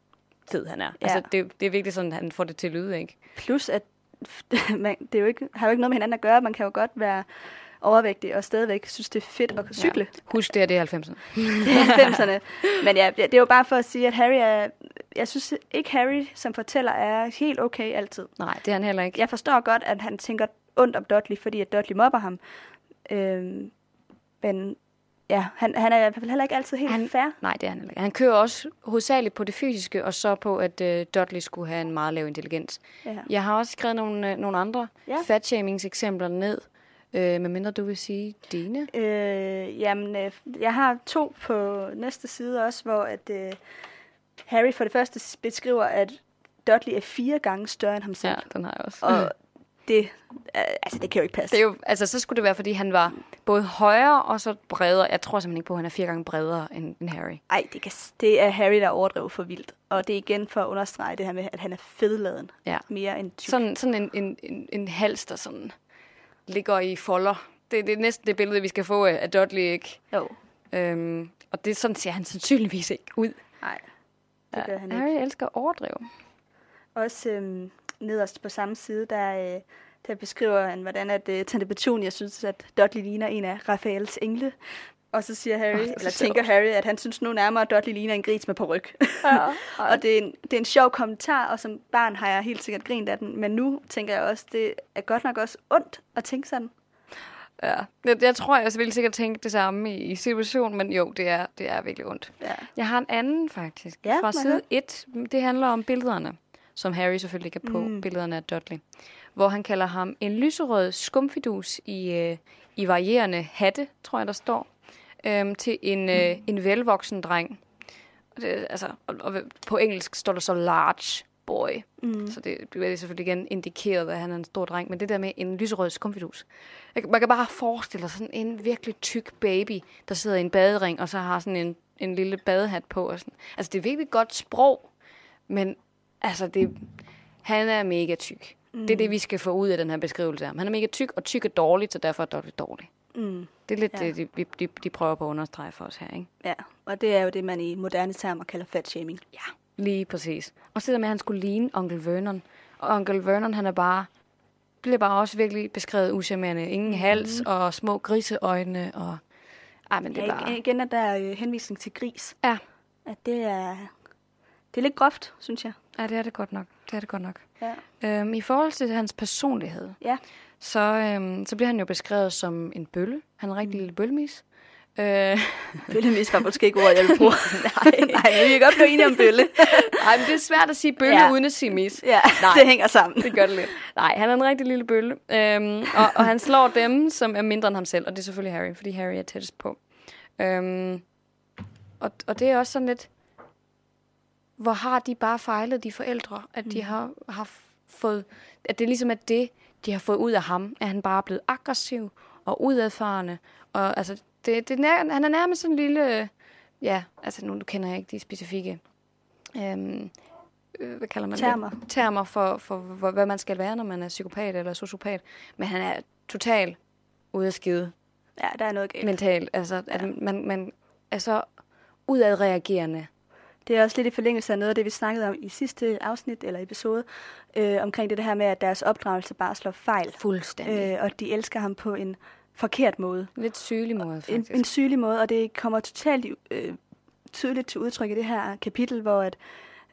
[SPEAKER 2] fed han er. Ja. Altså, det, det er virkelig sådan, han får det til at lyde, ikke?
[SPEAKER 1] Plus, at man, det er jo ikke, har jo ikke noget med hinanden at gøre. Man kan jo godt være overvægtig og stadigvæk synes, det er fedt at cykle.
[SPEAKER 2] Ja. Husk det, at det er 90'erne.
[SPEAKER 1] Det er 90'erne. Men ja, det er jo bare for at sige, at Harry er... Jeg synes ikke, Harry som fortæller er helt okay altid.
[SPEAKER 2] Nej, det er han heller ikke.
[SPEAKER 1] Jeg forstår godt, at han tænker ondt om Dudley, fordi at Dudley mobber ham. Øhm, men ja, han, han er i hvert fald heller ikke altid helt
[SPEAKER 2] Han-
[SPEAKER 1] fair.
[SPEAKER 2] Nej, det er han heller ikke. Han kører også hovedsageligt på det fysiske, og så på, at øh, Dudley skulle have en meget lav intelligens.
[SPEAKER 1] Ja.
[SPEAKER 2] Jeg har også skrevet nogle, øh, nogle andre
[SPEAKER 1] ja.
[SPEAKER 2] fatshamings-eksempler ned, øh, medmindre du vil sige dine.
[SPEAKER 1] Øh, jamen, øh, jeg har to på næste side også, hvor at, øh, Harry for det første beskriver, at Dudley er fire gange større end ham selv.
[SPEAKER 2] Ja, den har jeg også.
[SPEAKER 1] Og det, øh, altså, det kan jo ikke passe.
[SPEAKER 2] Det er jo, altså, så skulle det være, fordi han var både højere og så bredere. Jeg tror simpelthen ikke på, at han er fire gange bredere end, end Harry.
[SPEAKER 1] Ej, det, kan, det er Harry, der overdrev for vildt. Og det er igen for at understrege det her med, at han er fedladen.
[SPEAKER 2] Ja.
[SPEAKER 1] Mere end tyk.
[SPEAKER 2] Sådan, sådan en, en, en, en hals, der sådan ligger i folder. Det, det er næsten det billede, vi skal få af, Dudley, ikke?
[SPEAKER 1] Jo.
[SPEAKER 2] Øhm, og det sådan ser han sandsynligvis ikke ud.
[SPEAKER 1] Nej, det gør han ikke.
[SPEAKER 2] Harry elsker at overdrive.
[SPEAKER 1] Også øhm, nederst på samme side, der, øh, der beskriver han, hvordan at, øh, Tante Petunia synes, at Dudley ligner en af Raphaels engle. Og så siger Harry, oh,
[SPEAKER 2] er
[SPEAKER 1] eller
[SPEAKER 2] sjovt.
[SPEAKER 1] tænker Harry, at han synes nu nærmere, at Dudley ligner en gris med peruk.
[SPEAKER 2] Ja.
[SPEAKER 1] og det er, en, det er en sjov kommentar, og som barn har jeg helt sikkert grint af den. Men nu tænker jeg også, det er godt nok også ondt at tænke sådan.
[SPEAKER 2] Ja, jeg, jeg tror, jeg ville sikkert tænke det samme i, i situationen, men jo, det er, det er virkelig ondt.
[SPEAKER 1] Ja.
[SPEAKER 2] Jeg har en anden faktisk,
[SPEAKER 1] Ja,
[SPEAKER 2] fra side
[SPEAKER 1] høre?
[SPEAKER 2] 1. Det handler om billederne, som Harry selvfølgelig er på, mm. billederne af Dudley. Hvor han kalder ham en lyserød skumfidus i, øh, i varierende hatte, tror jeg, der står, øhm, til en, øh, en velvoksen dreng. Det, altså, og, og på engelsk står der så large boy.
[SPEAKER 1] Mm.
[SPEAKER 2] Så det bliver selvfølgelig igen indikeret, at han er en stor dreng. Men det der med en lyserød skumfidus. Man kan bare forestille sig sådan en virkelig tyk baby, der sidder i en badering, og så har sådan en, en lille badehat på. Og sådan. Altså, det er virkelig godt sprog, men altså, det, han er mega tyk. Mm. Det er det, vi skal få ud af den her beskrivelse af ham. Han er mega tyk, og tyk er dårligt, så derfor er Dudley dårlig.
[SPEAKER 1] Mm.
[SPEAKER 2] Det er lidt
[SPEAKER 1] Ja.
[SPEAKER 2] det, de, de, de prøver på at understrege for os her, ikke?
[SPEAKER 1] Ja, og det er jo det, man i moderne termer kalder fat-shaming.
[SPEAKER 2] Ja, lige præcis. Og så der med, at han skulle ligne onkel Vernon. Og onkel Vernon, han er bare, bliver bare også virkelig beskrevet uschammerende. Ingen mm. hals og små griseøjne. Og, ej, men det er
[SPEAKER 1] Ja,
[SPEAKER 2] bare...
[SPEAKER 1] igen er der øh, henvisning til gris.
[SPEAKER 2] Ja.
[SPEAKER 1] At det er, det er lidt groft, synes jeg.
[SPEAKER 2] ja, det er det godt nok. Det er det godt nok.
[SPEAKER 1] Ja.
[SPEAKER 2] Øhm, I forhold til hans personlighed,
[SPEAKER 1] Ja.
[SPEAKER 2] Så, øhm, så bliver han jo beskrevet som en bølle. Han er en rigtig lille bøllemis. Øh,
[SPEAKER 1] Bøllemis var måske ikke ordet, jeg vil bruge. nej, nej, vi kan godt blive enige om bølle.
[SPEAKER 2] ej, men det er svært at sige bølle
[SPEAKER 1] Ja.
[SPEAKER 2] ja. uden at sige mis.
[SPEAKER 1] ja,
[SPEAKER 2] Nej.
[SPEAKER 1] det hænger sammen.
[SPEAKER 2] Det gør det lidt. Nej, han er en rigtig lille bølle. Øhm, og, og han slår dem, som er mindre end ham selv. Og det er selvfølgelig Harry, fordi Harry er tættest på. Øhm, og, og det er også sådan lidt... Hvor har de bare fejlet, de forældre? At de har, har fået... At det ligesom er det, de har fået ud af ham. At han bare er blevet aggressiv og udadfarende. Og altså, det, det, nær- han er nærmest sådan en lille... Ja, altså nu kender jeg ikke de specifikke... Øhm, øh, hvad kalder man
[SPEAKER 1] Termer.
[SPEAKER 2] det? Termer for, for, for, hvad man skal være, når man er psykopat eller sociopat. Men han er totalt ude af skide
[SPEAKER 1] Ja, der er noget galt.
[SPEAKER 2] mentalt. Altså, at
[SPEAKER 1] Ja.
[SPEAKER 2] man, man er så udadreagerende
[SPEAKER 1] Det er også lidt i forlængelse af noget af det, vi snakkede om i sidste afsnit eller episode, øh, omkring det, her med, at deres opdragelse bare slår fejl.
[SPEAKER 2] Fuldstændig.
[SPEAKER 1] Øh, og de elsker ham på en forkert måde.
[SPEAKER 2] Lidt sygelig måde,
[SPEAKER 1] En,
[SPEAKER 2] faktisk.
[SPEAKER 1] en sygelig måde, og det kommer totalt øh, tydeligt til udtryk i det her kapitel, hvor at,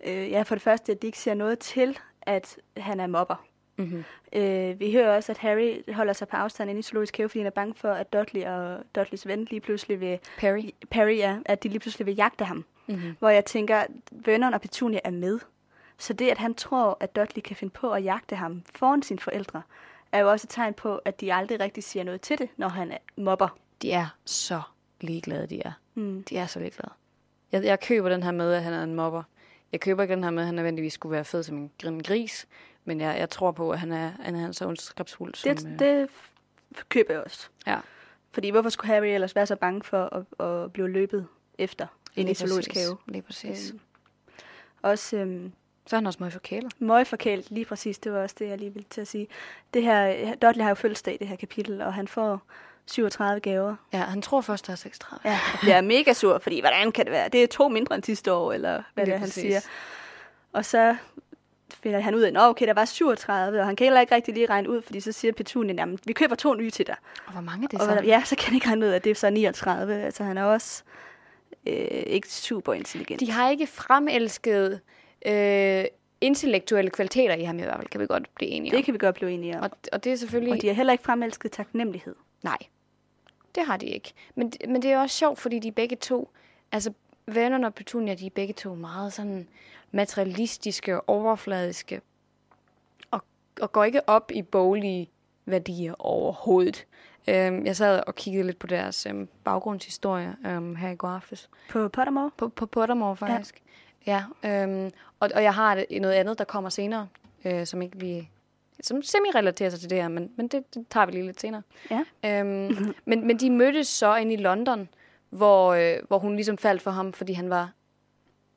[SPEAKER 1] øh, ja, for det første, at de ikke siger noget til, at han er mobber.
[SPEAKER 2] mm-hmm.
[SPEAKER 1] Øh, vi hører også, at Harry holder sig på afstand inde i zoologisk have, fordi han er bange for, at Dudley og Dudleys ven lige pludselig vil,
[SPEAKER 2] Perry.
[SPEAKER 1] Perry, ja, at de lige pludselig vil jagte ham.
[SPEAKER 2] Mm-hmm.
[SPEAKER 1] Hvor jeg tænker, Vernon og Petunia er med. Så det, at han tror, at Dudley kan finde på at jagte ham foran sine forældre, er jo også et tegn på, at de aldrig rigtig siger noget til det, når han er mobber.
[SPEAKER 2] De er så ligeglade, de er.
[SPEAKER 1] Mm.
[SPEAKER 2] De er så ligeglade. Jeg, jeg køber den her med, at han er en mobber. Jeg køber ikke den her med, at han nødvendigvis skulle være fed som en grin gris. Men jeg, jeg tror på, at han er, han er så ondskabsfuld som...
[SPEAKER 1] Det,
[SPEAKER 2] øh,
[SPEAKER 1] det køber jeg også.
[SPEAKER 2] Ja.
[SPEAKER 1] Fordi hvorfor skulle Harry ellers være så bange for at, at blive løbet efter inde i zoologisk have?
[SPEAKER 2] Lige præcis.
[SPEAKER 1] Øhm, Også øhm,
[SPEAKER 2] Så er han også meget forkælet.
[SPEAKER 1] møgforkælet, lige præcis, det var også det, jeg lige ville til at sige. Det her, Dudley har jo fødselsdag i det her kapitel, og han får 37 gaver.
[SPEAKER 2] Ja, han tror først, der er 36.
[SPEAKER 1] Ja, og bliver mega sur, fordi hvordan kan det være? Det er to mindre end sidste år, eller hvad det er, han
[SPEAKER 2] præcis.
[SPEAKER 1] siger. Og så finder han ud af, at okay, der var 37, og han kan heller ikke rigtig lige regne ud, fordi så siger Petunia, jamen, vi køber to nye til dig.
[SPEAKER 2] Og hvor mange er det
[SPEAKER 1] Og
[SPEAKER 2] så?
[SPEAKER 1] ja, så kan han ikke regne ud, at det er så 39. Altså, han er også øh, ikke super intelligent.
[SPEAKER 2] De har ikke fremelsket øh, intellektuelle kvaliteter i ham i hvert fald, kan vi godt blive enige om.
[SPEAKER 1] Det kan vi godt blive enige om.
[SPEAKER 2] Og, og det er selvfølgelig...
[SPEAKER 1] Og de har heller ikke fremelsket taknemmelighed.
[SPEAKER 2] Nej, det har de ikke. Men, men det er også sjovt, fordi de begge to, altså Vernon og Petunia, de er begge to meget sådan materialistiske og overfladiske, og, og går ikke op i boglige værdier overhovedet. Øhm, jeg sad og kiggede lidt på deres øhm, baggrundshistorie øhm, her i går aftes.
[SPEAKER 1] På Pottermore?
[SPEAKER 2] På, på Pottermore, faktisk. Ja, ja øhm, og, og jeg har et- noget andet, der kommer senere, øh, som ikke lige som semi-relaterer sig til det her, men, men det, det tager vi lige lidt senere.
[SPEAKER 1] Ja.
[SPEAKER 2] Øhm, men, men de mødtes så inde i London, hvor, øh, hvor hun ligesom faldt for ham, fordi han var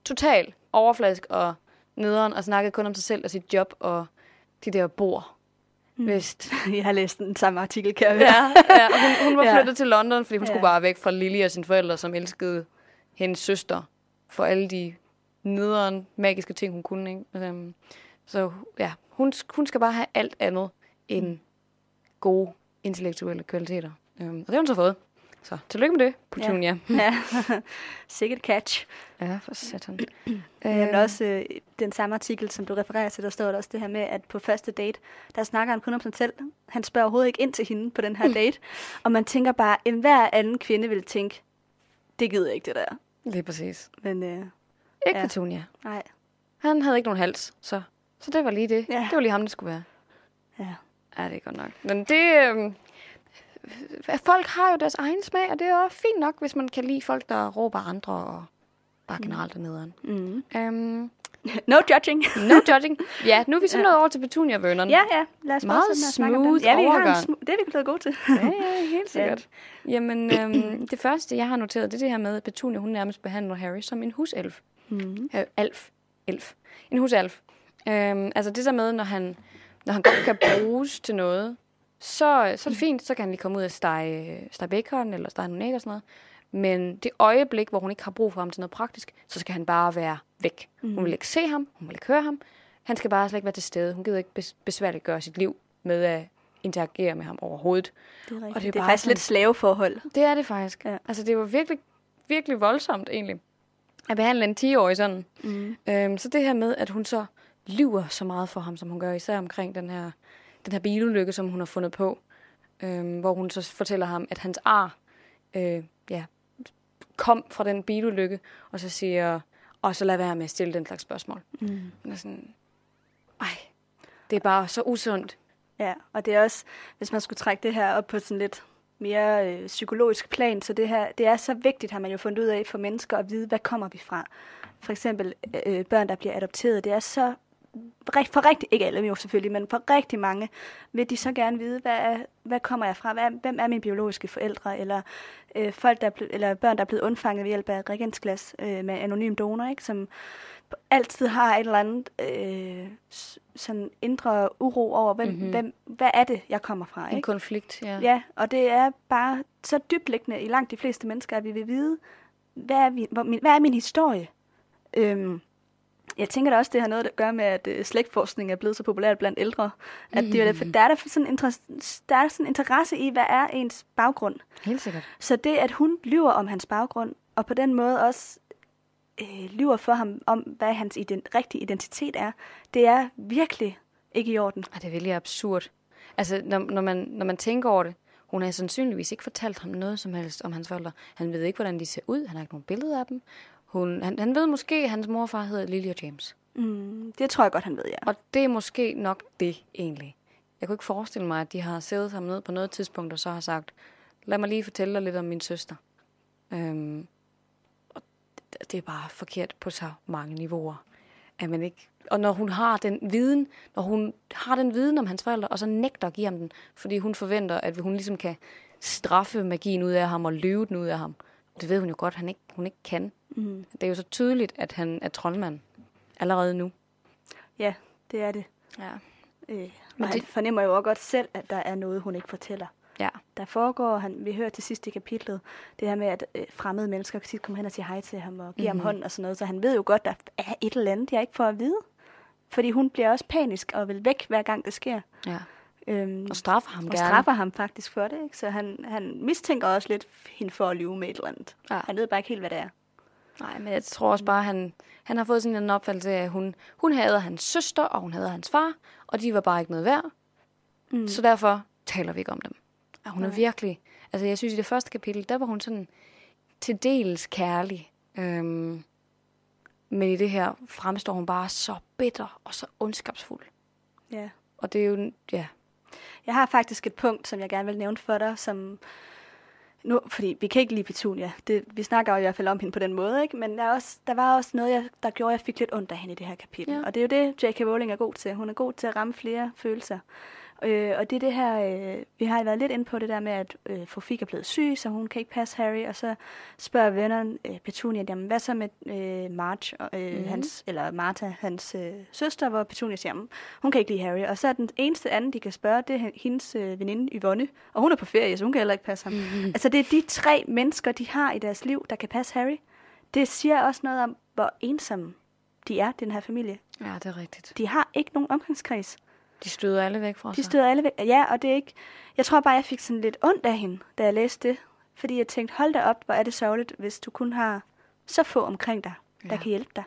[SPEAKER 2] total overfladisk og nederen, og snakkede kun om sig selv og sit job og de der bor. Mm. Vist.
[SPEAKER 1] Jeg har læst den samme artikel, kan jeg høre.
[SPEAKER 2] Ja, ja hun, hun var
[SPEAKER 1] Ja.
[SPEAKER 2] flyttet til London, fordi hun
[SPEAKER 1] Ja.
[SPEAKER 2] skulle bare væk fra Lily og sine forældre, som elskede hendes søster for alle de nederen magiske ting, hun kunne. Ikke? Øhm, så ja, hun, hun skal bare have alt andet end gode intellektuelle kvaliteter. Øhm, og det har hun så fået. Så tillykke med det, Petunia.
[SPEAKER 1] ja. Sikkert catch.
[SPEAKER 2] Ja, for satan.
[SPEAKER 1] Men også øh, den samme artikel, som du refererer til, der står der også det her med, at på første date, der snakker han kun om sig selv. Han spørger overhovedet ikke ind til hende på den her date. Og man tænker bare, en hver anden kvinde vil tænke, det gider jeg ikke det der.
[SPEAKER 2] Lige præcis.
[SPEAKER 1] Men øh,
[SPEAKER 2] Ikke
[SPEAKER 1] Ja.
[SPEAKER 2] Petunia.
[SPEAKER 1] nej,
[SPEAKER 2] Han havde ikke nogen hals, så, så det var lige det.
[SPEAKER 1] Ja.
[SPEAKER 2] Det var lige ham, det skulle være.
[SPEAKER 1] ja.
[SPEAKER 2] Ja, det er godt nok. Men det... Øhm, folk har jo deres egen smag, og det er også fint nok, hvis man kan lide folk, der råber andre og bare generelt er nederen.
[SPEAKER 1] Mm.
[SPEAKER 2] Um,
[SPEAKER 1] No judging.
[SPEAKER 2] no judging. Ja, nu er vi så
[SPEAKER 1] Ja.
[SPEAKER 2] over til Petunia Vernon.
[SPEAKER 1] ja, ja. Lad os
[SPEAKER 2] Meget
[SPEAKER 1] med at snakke om
[SPEAKER 2] smooth
[SPEAKER 1] Ja, vi har en sm- det er vi blevet gode til.
[SPEAKER 2] ja, ja helt sikkert. Ja. Jamen, øhm, det første, jeg har noteret, det er det her med, at Petunia, hun nærmest behandler Harry som en huself.
[SPEAKER 1] Mm.
[SPEAKER 2] Øh, alf. Elf. En husalf. Øhm, altså det der med, når han, når han godt kan bruges til noget, så, så er det fint, så kan han lige komme ud og stege, stege bacon eller stege nogle æg og sådan noget. Men det øjeblik, hvor hun ikke har brug for ham til noget praktisk, så skal han bare være væk. Mm. Hun vil ikke se ham, hun vil ikke høre ham. Han skal bare slet ikke være til stede. Hun gider ikke bes- besværligt gøre sit liv med at interagere med ham overhovedet.
[SPEAKER 1] Det er rigtigt.
[SPEAKER 2] Og
[SPEAKER 1] det er,
[SPEAKER 2] det er bare
[SPEAKER 1] faktisk
[SPEAKER 2] sådan-
[SPEAKER 1] lidt slaveforhold.
[SPEAKER 2] Det er det faktisk.
[SPEAKER 1] Ja.
[SPEAKER 2] Altså det var virkelig, virkelig voldsomt egentlig. At behandle en 10-årig sådan.
[SPEAKER 1] Mm.
[SPEAKER 2] Øhm, så det her med, at hun så lyver så meget for ham, som hun gør, især omkring den her, den her bilulykke, som hun har fundet på. Øhm, hvor hun så fortæller ham, at hans ar øh, ja, kom fra den bilulykke, og så siger, og så lad være med at stille den slags spørgsmål.
[SPEAKER 1] Mm.
[SPEAKER 2] Er sådan, ej, det er bare så usundt.
[SPEAKER 1] Ja, og det er også, hvis man skulle trække det her op på sådan lidt mere øh, psykologisk plan, så det her, det er så vigtigt, har man jo fundet ud af for mennesker at vide, hvad kommer vi fra. For eksempel øh, børn, der bliver adopteret, det er så for rigtig, ikke alle jo selvfølgelig, men for rigtig mange, vil de så gerne vide, hvad, er, hvad kommer jeg fra, hvad, hvem er mine biologiske forældre, eller øh, folk, der er blevet, eller børn, der er blevet undfanget ved hjælp af regensglas øh, med anonym donor, ikke, som altid har et eller andet øh, sådan indre uro over, hvem, mm-hmm. hvem, hvad er det, jeg kommer fra,
[SPEAKER 2] En
[SPEAKER 1] ikke?
[SPEAKER 2] konflikt, ja.
[SPEAKER 1] Ja, og det er bare så dybtliggende i langt de fleste mennesker, at vi vil vide, hvad er, vi, hvor min, hvad er min historie? Øhm, jeg tænker da også, det har noget at gøre med, at øh, slægtforskning er blevet så populært blandt ældre. At det er, der, er der, sådan interesse, der er sådan interesse i, hvad er ens baggrund.
[SPEAKER 2] Helt sikkert.
[SPEAKER 1] Så det, at hun lyver om hans baggrund, og på den måde også øh, lyver for ham om, hvad hans ident- rigtige identitet er, det er virkelig ikke i orden.
[SPEAKER 2] Ej, det er virkelig absurd. Altså, når, når, man, når man tænker over det, hun har sandsynligvis ikke fortalt ham noget som helst om hans forældre. Han ved ikke, hvordan de ser ud. Han har ikke nogen billeder af dem. Hun, han, han ved måske, at hans morfar hedder Lily og James.
[SPEAKER 1] Mm, det tror jeg godt, han ved, ja.
[SPEAKER 2] Og det er måske nok det, egentlig. Jeg kunne ikke forestille mig, at de har siddet sammen ned på noget tidspunkt, og så har sagt, lad mig lige fortælle dig lidt om min søster. Øhm, og det, det er bare forkert på så mange niveauer. At man ikke, og når hun har den viden, når hun har den viden om hans forældre, og så nægter at give ham den, fordi hun forventer, at hun ligesom kan straffe magien ud af ham og løbe den ud af ham. Det ved hun jo godt, han ikke, hun ikke kan.
[SPEAKER 1] Mm.
[SPEAKER 2] Det er jo så tydeligt, at han er troldmand allerede nu.
[SPEAKER 1] Ja, det er det.
[SPEAKER 2] Ja.
[SPEAKER 1] Øh,
[SPEAKER 2] Men
[SPEAKER 1] og han
[SPEAKER 2] det-
[SPEAKER 1] fornemmer jo også godt selv, at der er noget, hun ikke fortæller.
[SPEAKER 2] Ja.
[SPEAKER 1] Der foregår, han, vi hører til sidst i kapitlet, det her med, at øh, fremmede mennesker tit kommer hen og siger hej til ham og giver mm-hmm.
[SPEAKER 2] Mhm.
[SPEAKER 1] ham hånden og sådan noget. Så han ved jo godt, der er et eller andet, jeg ikke får at vide. Fordi hun bliver også panisk og vil væk, hver gang det sker.
[SPEAKER 2] ja.
[SPEAKER 1] Øhm,
[SPEAKER 2] Og straffer ham
[SPEAKER 1] og
[SPEAKER 2] gerne.
[SPEAKER 1] straffer ham faktisk for det. Ikke? Så han, han mistænker også lidt hende for at lyve med et eller andet.
[SPEAKER 2] Ja.
[SPEAKER 1] Han ved bare ikke helt, hvad det er.
[SPEAKER 2] Nej, men jeg tror også bare, han, han har fået sådan en opfattelse af, at hun, hun havde hans søster, og hun havde hans far, og de var bare ikke noget værd. Mm. Så derfor taler vi ikke om dem. Og hun er
[SPEAKER 1] Nej.
[SPEAKER 2] virkelig... Altså, jeg synes, i det første kapitel, der var hun sådan til dels kærlig. Øhm, men i det her fremstår hun bare så bitter og så ondskabsfuld.
[SPEAKER 1] Ja.
[SPEAKER 2] Og det er jo... Ja,
[SPEAKER 1] Jeg har faktisk et punkt, som jeg gerne vil nævne for dig, som nu, fordi vi kan ikke lide Petunia. Det, vi snakker jo i hvert fald om hende på den måde, ikke? Men der, er også, der var også noget, jeg, der gjorde, at jeg fik lidt ondt af hende i det her kapitel.
[SPEAKER 2] Ja.
[SPEAKER 1] Og det er jo det, J.K. Rowling er god til. Hun er god til at ramme flere følelser. Øh, og det er det her, øh, vi har været lidt inde på det der med, at øh, Fofik er blevet syg, så hun kan ikke passe Harry, og så spørger vennerne øh, Petunia, jamen, hvad så med øh, og, øh, mm. hans, eller Martha, hans øh, søster, hvor Petunia siger, jamen, hun kan ikke lide Harry. Og så er den eneste anden, de kan spørge, det er hendes øh, veninde Yvonne, og hun er på ferie, så hun kan heller ikke passe ham.
[SPEAKER 2] Mhm.
[SPEAKER 1] altså det er de tre mennesker, de har i deres liv, der kan passe Harry. Det siger også noget om, hvor ensomme de er, den her familie.
[SPEAKER 2] ja det er rigtigt.
[SPEAKER 1] De har ikke nogen omgangskreds.
[SPEAKER 2] De støder alle væk fra
[SPEAKER 1] De
[SPEAKER 2] sig.
[SPEAKER 1] støder alle væk. Ja, og det er ikke... Jeg tror bare, jeg fik sådan lidt ondt af hende, da jeg læste det. Fordi jeg tænkte, hold da op, hvor er det sørgeligt, hvis du kun har så få omkring dig, der
[SPEAKER 2] Ja.
[SPEAKER 1] kan hjælpe dig.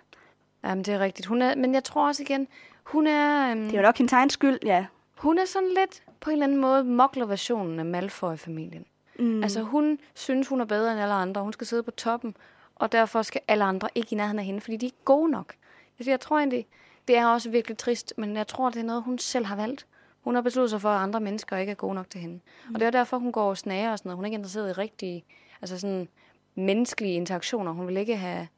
[SPEAKER 2] Jamen, det er rigtigt. Hun er, men jeg tror også igen, hun er... Øhm,
[SPEAKER 1] Det er jo nok hendes egen skyld, ja.
[SPEAKER 2] Hun er sådan lidt på en eller anden måde mokler-versionen af Malfoy-familien.
[SPEAKER 1] Mm.
[SPEAKER 2] Altså hun synes, hun er bedre end alle andre. Hun skal sidde på toppen, og derfor skal alle andre ikke i nærheden af hende, fordi de er ikke gode nok. Altså, jeg tror egentlig, det er også virkelig trist, men jeg tror, det er noget, hun selv har valgt. Hun har besluttet sig for, at andre mennesker ikke er gode nok til hende. Mm. Og det er derfor, hun går og snager og sådan noget. Hun er ikke interesseret i rigtige, altså sådan menneskelige interaktioner. Hun vil ikke have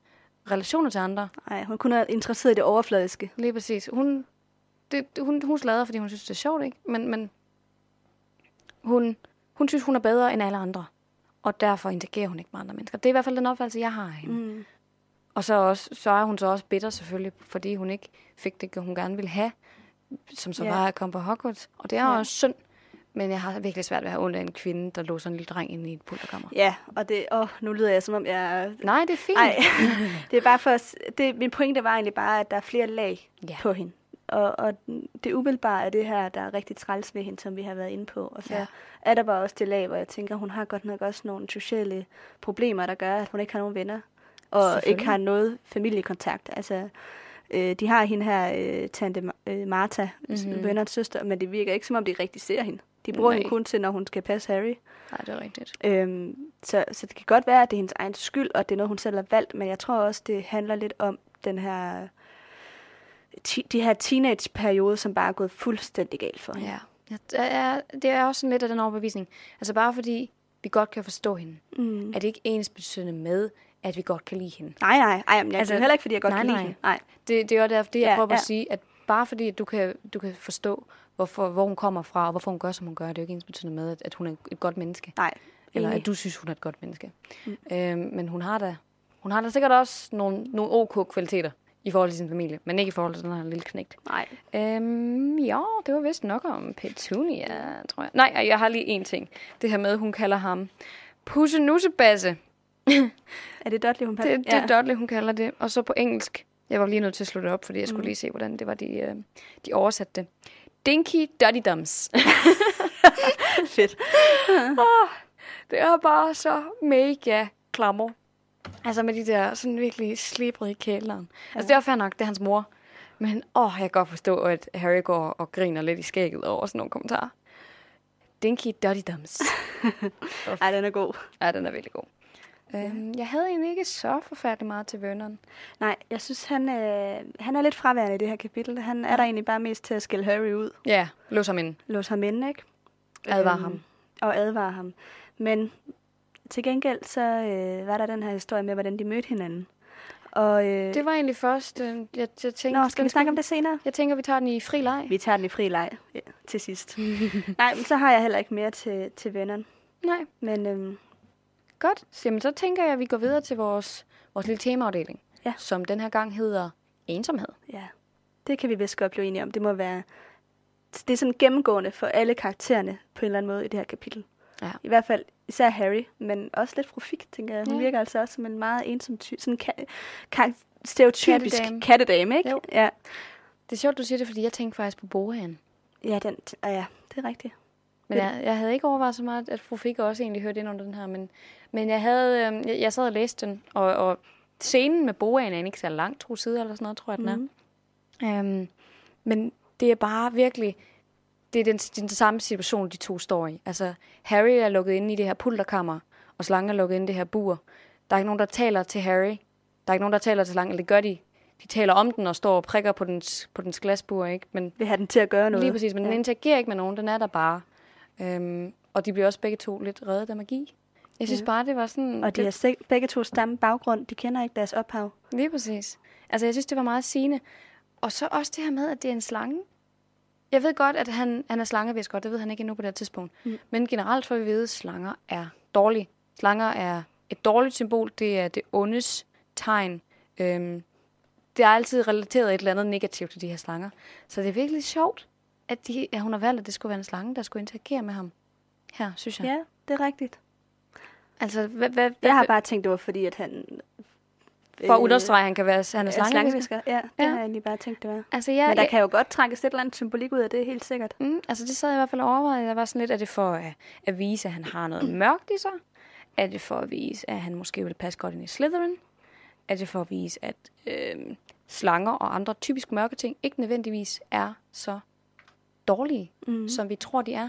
[SPEAKER 2] relationer til andre.
[SPEAKER 1] Nej, hun kun er interesseret i det overfladiske.
[SPEAKER 2] Lige præcis. Hun, det, hun, hun slader, fordi hun synes, det er sjovt, ikke? Men, men hun, hun synes, hun er bedre end alle andre. Og derfor interagerer hun ikke med andre mennesker. Det er i hvert fald den opfattelse, jeg har af hende. Mm. Og så, også, så er hun så også bitter selvfølgelig, fordi hun ikke fik det, hun gerne ville have, som så
[SPEAKER 1] Ja.
[SPEAKER 2] var at komme på Hogwarts. Og det er
[SPEAKER 1] Ja.
[SPEAKER 2] også synd. Men jeg har virkelig svært ved at have ondt af en kvinde, der lå sådan en lille dreng inde i et pulterkammer.
[SPEAKER 1] Ja, og det... Åh, nu lyder jeg som om, jeg...
[SPEAKER 2] Nej, det er fint.
[SPEAKER 1] Nej, det er bare for... Det, min pointe var egentlig bare, at der er flere lag
[SPEAKER 2] Ja.
[SPEAKER 1] på hende. Og, og det umiddelbare er det her, der er rigtig træls ved hende, som vi har været inde på. Og så
[SPEAKER 2] ja.
[SPEAKER 1] er der bare også det lag, hvor jeg tænker, hun har godt nok også nogle sociale problemer, der gør, at hun ikke har nogen venner. Og ikke har noget familiekontakt. Altså, øh, de har hende her, øh, tante øh, Martha,
[SPEAKER 2] Mhm.
[SPEAKER 1] mm-hmm. vennerens søster, men det virker ikke, som om de rigtig ser hende. De bruger
[SPEAKER 2] Nej.
[SPEAKER 1] hende kun til, når hun skal passe Harry.
[SPEAKER 2] Nej, det er rigtigt.
[SPEAKER 1] Øhm, så, så det kan godt være, at det er hendes egen skyld, og det er noget, hun selv har valgt, men jeg tror også, det handler lidt om den her, de her teenage-periode, som bare er gået fuldstændig galt for hende.
[SPEAKER 2] Ja. ja det, er, det er også sådan lidt af den overbevisning. Altså bare fordi vi godt kan forstå hende,
[SPEAKER 1] Mm.
[SPEAKER 2] er det ikke ens betydende med, at vi godt kan lide hende.
[SPEAKER 1] Nej, nej, nej, men jeg
[SPEAKER 2] Altså,
[SPEAKER 1] heller ikke, fordi jeg godt
[SPEAKER 2] nej,
[SPEAKER 1] kan lide
[SPEAKER 2] nej.
[SPEAKER 1] hende. Nej.
[SPEAKER 2] Det, det er jo derfor, det jeg
[SPEAKER 1] Ja,
[SPEAKER 2] prøver på at
[SPEAKER 1] ja.
[SPEAKER 2] sige, at bare fordi at du kan, du kan forstå, hvorfor, hvor hun kommer fra, og hvorfor hun gør, som hun gør, det er jo ikke ens betydende med, at, at hun er et godt menneske.
[SPEAKER 1] Nej,
[SPEAKER 2] Eller at du synes, hun er et godt menneske. Mm. Øhm, men hun har da, hun har da sikkert også nogle, nogle OK-kvaliteter i forhold til sin familie, men ikke i forhold til den her lille knægt.
[SPEAKER 1] Nej.
[SPEAKER 2] Øhm, ja, det var vist nok om Petunia, tror jeg. Nej, jeg har lige en ting. Det her med, hun kalder ham Pussenussebasse.
[SPEAKER 1] er det Dudley, hun
[SPEAKER 2] Det, det
[SPEAKER 1] ja.
[SPEAKER 2] er Dudley, hun kalder det. Og så på engelsk. Jeg var lige nødt til at slå det op, fordi jeg skulle lige se, hvordan det var, de, øh, de oversatte det. Dinky Duddy Dums.
[SPEAKER 1] Fedt.
[SPEAKER 2] det er bare så mega klammer. Altså med de der sådan virkelig slibrige kæleren. Ja. Altså det er fair nok, det er hans mor. Men åh, jeg kan godt forstå, at Harry går og griner lidt i skægget over sådan nogle kommentarer. Dinky Duddy Dums.
[SPEAKER 1] Ej, den er god.
[SPEAKER 2] ja, den er virkelig god. Øhm, jeg havde egentlig ikke så forfærdeligt meget til Vernon.
[SPEAKER 1] Nej, jeg synes, han, øh, han er lidt fraværende i det her kapitel. Han er der egentlig bare mest til at skille Harry ud.
[SPEAKER 2] Ja, lås ham ind.
[SPEAKER 1] Låse ham inde, ikke?
[SPEAKER 2] Advar
[SPEAKER 1] Øhm,
[SPEAKER 2] ham.
[SPEAKER 1] Og advare ham. Men til gengæld så øh, var der den her historie med, hvordan de mødte hinanden. Og, øh,
[SPEAKER 2] Det var egentlig først, øh, jeg, jeg tænkte...
[SPEAKER 1] Nå, skal vi
[SPEAKER 2] den
[SPEAKER 1] snakke om det senere?
[SPEAKER 2] Jeg tænker, vi tager den i fri leg.
[SPEAKER 1] Vi tager den i fri leg ja, til sidst. Nej, men så har jeg heller ikke mere til, til vennerne.
[SPEAKER 2] Nej,
[SPEAKER 1] Men øhm,
[SPEAKER 2] godt. Jamen, så tænker jeg, at vi går videre til vores, vores lille temaafdeling.
[SPEAKER 1] Ja.
[SPEAKER 2] Som den her gang hedder ensomhed.
[SPEAKER 1] ja, det kan vi vist godt blive enige om. Det må være... Det er sådan gennemgående for alle karaktererne på en eller anden måde i det her kapitel.
[SPEAKER 2] Ja.
[SPEAKER 1] I hvert fald især Harry, men også lidt Profik, tænker jeg. Hun
[SPEAKER 2] Ja.
[SPEAKER 1] ja. virker altså også som en meget ensom type. Sådan ka- ka- stereotypisk
[SPEAKER 2] Kattedame.
[SPEAKER 1] kattedame, ikke?
[SPEAKER 2] Jo.
[SPEAKER 1] Ja.
[SPEAKER 2] Det er sjovt, du siger det, fordi jeg tænkte faktisk på Bohan.
[SPEAKER 1] Ja, den, ah, ja, det er rigtigt.
[SPEAKER 2] Men jeg, jeg havde ikke overvejet så meget, at fru Fik også egentlig hørte ind under den her. Men, men jeg havde, øh, jeg, jeg sad og læste den, og, og scenen med Boan er ikke så langt, to sider eller sådan noget, tror jeg, den er.
[SPEAKER 1] Mhm.
[SPEAKER 2] Øhm, men det er bare virkelig, det er den, den samme situation, de to står i. Altså, Harry er lukket inde i det her pulterkammer, og Slange er lukket inde i det her bur. Der er ikke nogen, der taler til Harry. Der er ikke nogen, der taler til Slange, eller det gør de. De taler om den og står og prikker på dens, på dens glasbur, ikke? Men
[SPEAKER 1] Vil have den til at gøre noget.
[SPEAKER 2] lige præcis, men ja. den interagerer ikke med nogen, den er der bare. Øhm, og de bliver også begge to lidt reddet af magi. Jeg synes
[SPEAKER 1] Ja.
[SPEAKER 2] bare, det var sådan...
[SPEAKER 1] Og de
[SPEAKER 2] det,
[SPEAKER 1] har begge to samme baggrund. De kender ikke deres ophav.
[SPEAKER 2] Lige præcis. Altså, jeg synes, det var meget sigende. Og så også det her med, at det er en slange. Jeg ved godt, at han, han er slangevisk godt. Det ved han ikke endnu på det tidspunkt. Mm. Men generelt får vi vide, at slanger er dårlige. Slanger er et dårligt symbol. Det er det ondes tegn. Øhm, det er altid relateret et eller andet negativt til de her slanger. Så det er virkelig sjovt, at, de, at hun har valgt, at det skulle være en slange, der skulle interagere med ham. Her, synes jeg.
[SPEAKER 1] Ja, det er rigtigt.
[SPEAKER 2] Altså, hvad, hvad,
[SPEAKER 1] Jeg har bare tænkt, det var fordi, at han...
[SPEAKER 2] for at understrege, at han kan være han er
[SPEAKER 1] er
[SPEAKER 2] slangevisker.
[SPEAKER 1] Ja, det
[SPEAKER 2] Ja.
[SPEAKER 1] har jeg egentlig bare tænkt, det var.
[SPEAKER 2] Altså, jeg,
[SPEAKER 1] Men der
[SPEAKER 2] jeg,
[SPEAKER 1] kan jo godt trækkes et eller andet symbolik ud af det, helt sikkert.
[SPEAKER 2] Mm, altså det sad jeg i hvert fald og overvejede. Jeg var sådan lidt, er det for at, at vise, at han har noget mørkt i sig? Er det for at vise, at han måske vil passe godt ind i Slytherin? Er det for at vise, at øh, slanger og andre typisk mørke ting ikke nødvendigvis er så dårlige, mm. som vi tror, de er?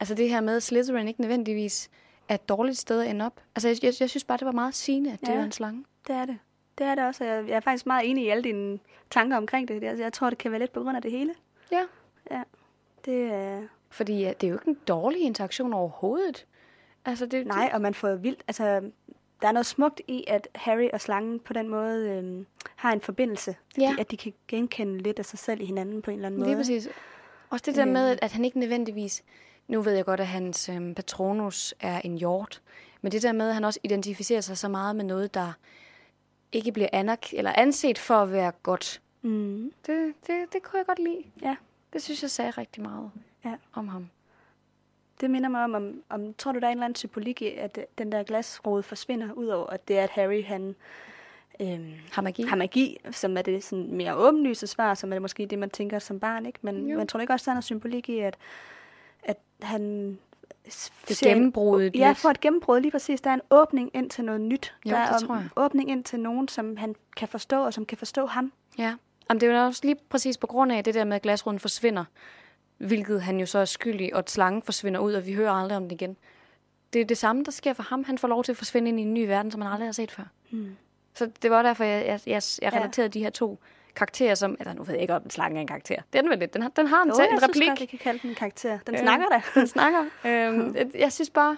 [SPEAKER 2] Altså det her med, at Slytherin ikke nødvendigvis er et dårligt sted at ende op. Altså jeg, jeg, jeg synes bare, det var meget sigende, at det
[SPEAKER 1] Ja.
[SPEAKER 2] var en slange.
[SPEAKER 1] Det er det. Det er det også, og jeg, jeg er faktisk meget enig i alle dine tanker omkring det. Altså, jeg tror, det kan være lidt på grund af det hele.
[SPEAKER 2] Ja.
[SPEAKER 1] Ja. Det er...
[SPEAKER 2] Fordi ja, det er jo ikke en dårlig interaktion overhovedet. Altså det,
[SPEAKER 1] Nej, og man får jo vildt... Altså, der er noget smukt i, at Harry og slangen på den måde øhm, har en forbindelse.
[SPEAKER 2] Ja.
[SPEAKER 1] At de kan genkende lidt af sig selv i hinanden på en eller anden måde.
[SPEAKER 2] Lige præcis. Også det der med, at, at han ikke nødvendigvis... Nu ved jeg godt, at hans øhm, patronus er en hjort. Men det der med, at han også identificerer sig så meget med noget, der ikke bliver anerk- eller anset for at være godt.
[SPEAKER 1] Mm.
[SPEAKER 2] Det, det, det kunne jeg godt lide.
[SPEAKER 1] Ja.
[SPEAKER 2] Det synes jeg sagde rigtig meget
[SPEAKER 1] Ja.
[SPEAKER 2] om ham.
[SPEAKER 1] Det minder mig om, om, om, tror du, der er en eller anden symbolik i, at øh, den der glasrode forsvinder, udover at det er, at Harry, han øhm,
[SPEAKER 2] Har magi.
[SPEAKER 1] har magi, som er det sådan mere åbenlyse svar, som er måske det, man tænker som barn, ikke? Men
[SPEAKER 2] Jo.
[SPEAKER 1] man tror ikke også, der er noget symbolik i, at, at han
[SPEAKER 2] Det gennembruddet
[SPEAKER 1] Ja, for et gennembrud lige præcis. Der er en åbning ind til noget nyt.
[SPEAKER 2] Jo,
[SPEAKER 1] der er
[SPEAKER 2] det
[SPEAKER 1] en
[SPEAKER 2] tror jeg.
[SPEAKER 1] åbning ind til nogen, som han kan forstå, og som kan forstå ham.
[SPEAKER 2] Ja. Jamen, det er jo også lige præcis på grund af det der med, at glasruden forsvinder. Hvilket han jo så er skyldig, og at slangen forsvinder ud, og vi hører aldrig om den igen. Det er det samme, der sker for ham. Han får lov til at forsvinde ind i en ny verden, som han aldrig har set før.
[SPEAKER 1] Mm.
[SPEAKER 2] Så det var derfor, jeg, jeg, jeg, jeg
[SPEAKER 1] Ja.
[SPEAKER 2] relaterede de her to karakterer som... Altså, nu ved jeg ikke, om en slange er en karakter. Det er den vel lidt. Den har, den har en,
[SPEAKER 1] Jo,
[SPEAKER 2] selv,
[SPEAKER 1] jeg
[SPEAKER 2] en
[SPEAKER 1] synes
[SPEAKER 2] replik.
[SPEAKER 1] godt, kan kalde den en karakter. Den
[SPEAKER 2] Øh,
[SPEAKER 1] snakker da.
[SPEAKER 2] Den snakker. øhm, jeg- jeg synes bare...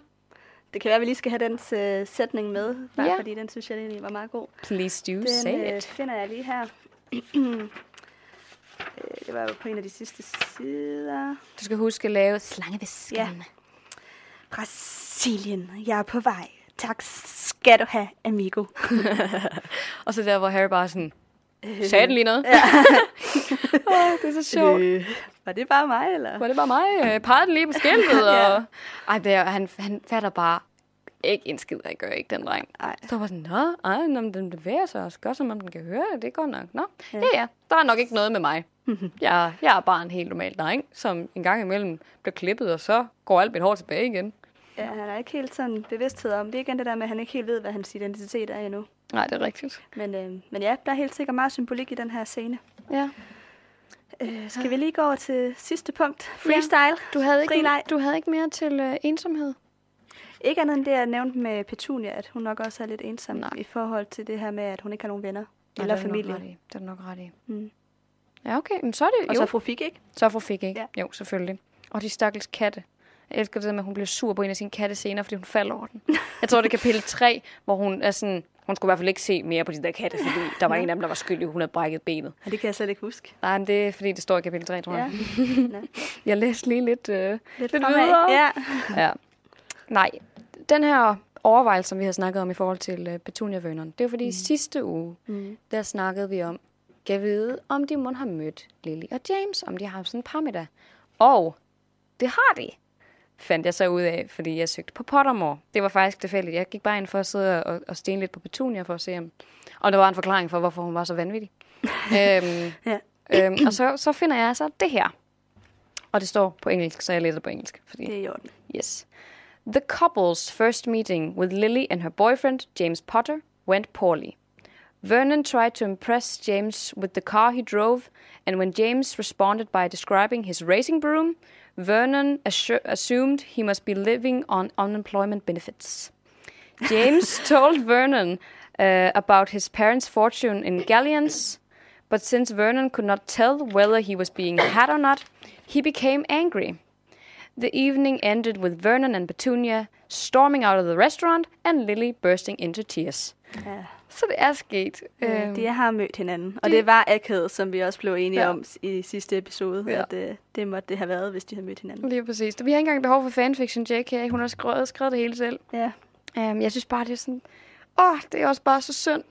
[SPEAKER 1] Det kan være, at vi lige skal have dens øh, sætning med, bare
[SPEAKER 2] Ja.
[SPEAKER 1] fordi den synes jeg egentlig var meget god.
[SPEAKER 2] Please do
[SPEAKER 1] Den
[SPEAKER 2] say
[SPEAKER 1] øh,
[SPEAKER 2] it.
[SPEAKER 1] finder jeg lige her. Øh, det var jo på en af de sidste sider.
[SPEAKER 2] Du skal huske at lave slangevisken.
[SPEAKER 1] Ja. Brasilien, jeg er på vej. Tak skal du have, amigo.
[SPEAKER 2] Og så der, hvor Harry bare sådan... Sagde den lige noget?
[SPEAKER 1] Ja.
[SPEAKER 2] oh, det er så sjovt.
[SPEAKER 1] Øh, var det bare mig, eller?
[SPEAKER 2] Var det bare mig? Øh, Pegede den lige på skiltet?
[SPEAKER 1] Ja.
[SPEAKER 2] og... Ej, det er, han, han fatter bare ikke en skid, jeg gør ikke den dreng.
[SPEAKER 1] Ej.
[SPEAKER 2] Så var sådan, nå, ej, den bevæger sig også godt, som om den kan høre det. Det går nok. Nå, ja,
[SPEAKER 1] Ja.
[SPEAKER 2] ja, der er nok ikke noget med mig. jeg, jeg er bare en helt normal dreng, som en gang imellem bliver klippet, og så går alt mit hår tilbage igen.
[SPEAKER 1] Ja, han er ikke helt sådan bevidsthed om. Det er igen det der med, at han ikke helt ved, hvad hans identitet er endnu.
[SPEAKER 2] Nej, det er rigtigt.
[SPEAKER 1] Men, øh, men ja, der er helt sikkert meget symbolik i den her scene.
[SPEAKER 2] Ja.
[SPEAKER 1] Øh, skal vi lige gå over til sidste punkt? Freestyle.
[SPEAKER 2] Du havde ikke,
[SPEAKER 1] Frileg.
[SPEAKER 2] du havde ikke mere til øh, ensomhed?
[SPEAKER 1] Ikke andet end det, jeg nævnte med Petunia, at hun nok også er lidt ensom
[SPEAKER 2] Nej.
[SPEAKER 1] i forhold til det her med, at hun ikke har nogen venner
[SPEAKER 2] Nej,
[SPEAKER 1] eller
[SPEAKER 2] er
[SPEAKER 1] familie.
[SPEAKER 2] Det er du nok ret i.
[SPEAKER 1] Mm.
[SPEAKER 2] Ja, okay. Men så er det
[SPEAKER 1] Og
[SPEAKER 2] jo.
[SPEAKER 1] så fru Fik, ikke?
[SPEAKER 2] Så får fik ikke.
[SPEAKER 1] Ja.
[SPEAKER 2] Ja. Jo, selvfølgelig. Og de stakkels katte. Jeg elsker det der med, at hun bliver sur på en af sine katte senere, fordi hun falder over den. Jeg tror, det er kapitel 3, hvor hun er sådan... Hun skulle i hvert fald ikke se mere på de der katte, fordi der var en af dem, der var skyldig, hun havde brækket benet.
[SPEAKER 1] Ja, det kan jeg slet ikke huske.
[SPEAKER 2] Nej, men det er, fordi det står i kapitel 3, tror
[SPEAKER 1] Ja.
[SPEAKER 2] jeg.
[SPEAKER 1] Nå.
[SPEAKER 2] Jeg læste lige lidt... Øh,
[SPEAKER 1] Lidt,
[SPEAKER 2] Lidt videre.
[SPEAKER 1] Ja.
[SPEAKER 2] ja. Nej, den her overvejelse, som vi har snakket om i forhold til uh, Petunia Vernon, det er fordi mm. sidste uge,
[SPEAKER 1] Mm.
[SPEAKER 2] der snakkede vi om, kan vide, om de må have mødt Lily og James, om de har haft sådan en parmiddag. Og det har de, fandt jeg så ud af, fordi jeg søgte på Pottermore. Det var faktisk tilfældigt. Jeg gik bare ind for at sidde og, og stene lidt på Petunia for at se, om, og der var en forklaring for, hvorfor hun var så vanvittig. øhm,
[SPEAKER 1] Ja.
[SPEAKER 2] øhm, og så, så finder jeg så det her. Og det står på engelsk, så jeg læser på engelsk. Fordi
[SPEAKER 1] Det er i orden.
[SPEAKER 2] Yes. The couple's first meeting with Lily and her boyfriend, James Potter, went poorly. Vernon tried to impress James with the car he drove, and when James responded by describing his racing broom, Vernon assu- assumed he must be living on unemployment benefits. James told Vernon uh, about his parents' fortune in galleons, but since Vernon could not tell whether he was being had or not, he became angry. The evening ended with Vernon and Petunia storming out of the restaurant and Lily bursting into tears.
[SPEAKER 1] Ja.
[SPEAKER 2] Så det er sket.
[SPEAKER 1] Øh,
[SPEAKER 2] Øhm,
[SPEAKER 1] de har mødt hinanden, og
[SPEAKER 2] de-
[SPEAKER 1] det var akavet, som vi også blev enige
[SPEAKER 2] Ja.
[SPEAKER 1] om i sidste episode,
[SPEAKER 2] Ja.
[SPEAKER 1] at øh, det måtte det have været, hvis de havde mødt hinanden.
[SPEAKER 2] Lige præcis. Vi har ikke engang behov for fanfiction, JK. Hun har skrevet, skrevet det hele selv.
[SPEAKER 1] Ja,
[SPEAKER 2] Um, jeg synes bare, det er sådan... Åh, det er også bare så synd.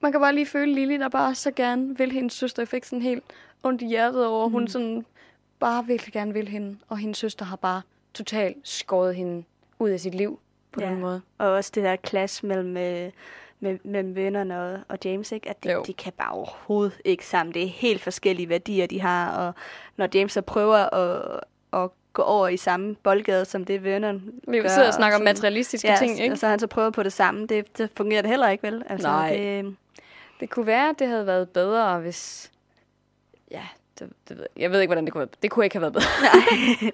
[SPEAKER 2] Man kan bare lige føle Lily, der bare så gerne vil hendes søster. Jeg fik sådan helt ondt i hjertet over, mm. hun sådan bare virkelig gerne vil hende. Og hendes søster har bare totalt skåret hende ud af sit liv på
[SPEAKER 1] Ja.
[SPEAKER 2] den måde.
[SPEAKER 1] og også det der clash mellem, øh, med, mellem vennerne og, og James, ikke? at de,
[SPEAKER 2] Jo.
[SPEAKER 1] de kan bare overhovedet ikke sammen. Det er helt forskellige værdier, de har, og når James så prøver at, at gå over i samme boldgade, som det Vernon
[SPEAKER 2] Vi
[SPEAKER 1] gør,
[SPEAKER 2] sidder og snakker om materialistiske
[SPEAKER 1] ja,
[SPEAKER 2] ting, ikke?
[SPEAKER 1] og så han så prøver på det samme. Det, det fungerer det heller ikke, vel? Altså,
[SPEAKER 2] Nej.
[SPEAKER 1] Det,
[SPEAKER 2] Det kunne være, at det havde været bedre, hvis... Ja, det, det ved jeg. jeg ved ikke, hvordan det kunne være. Det kunne ikke have været bedre.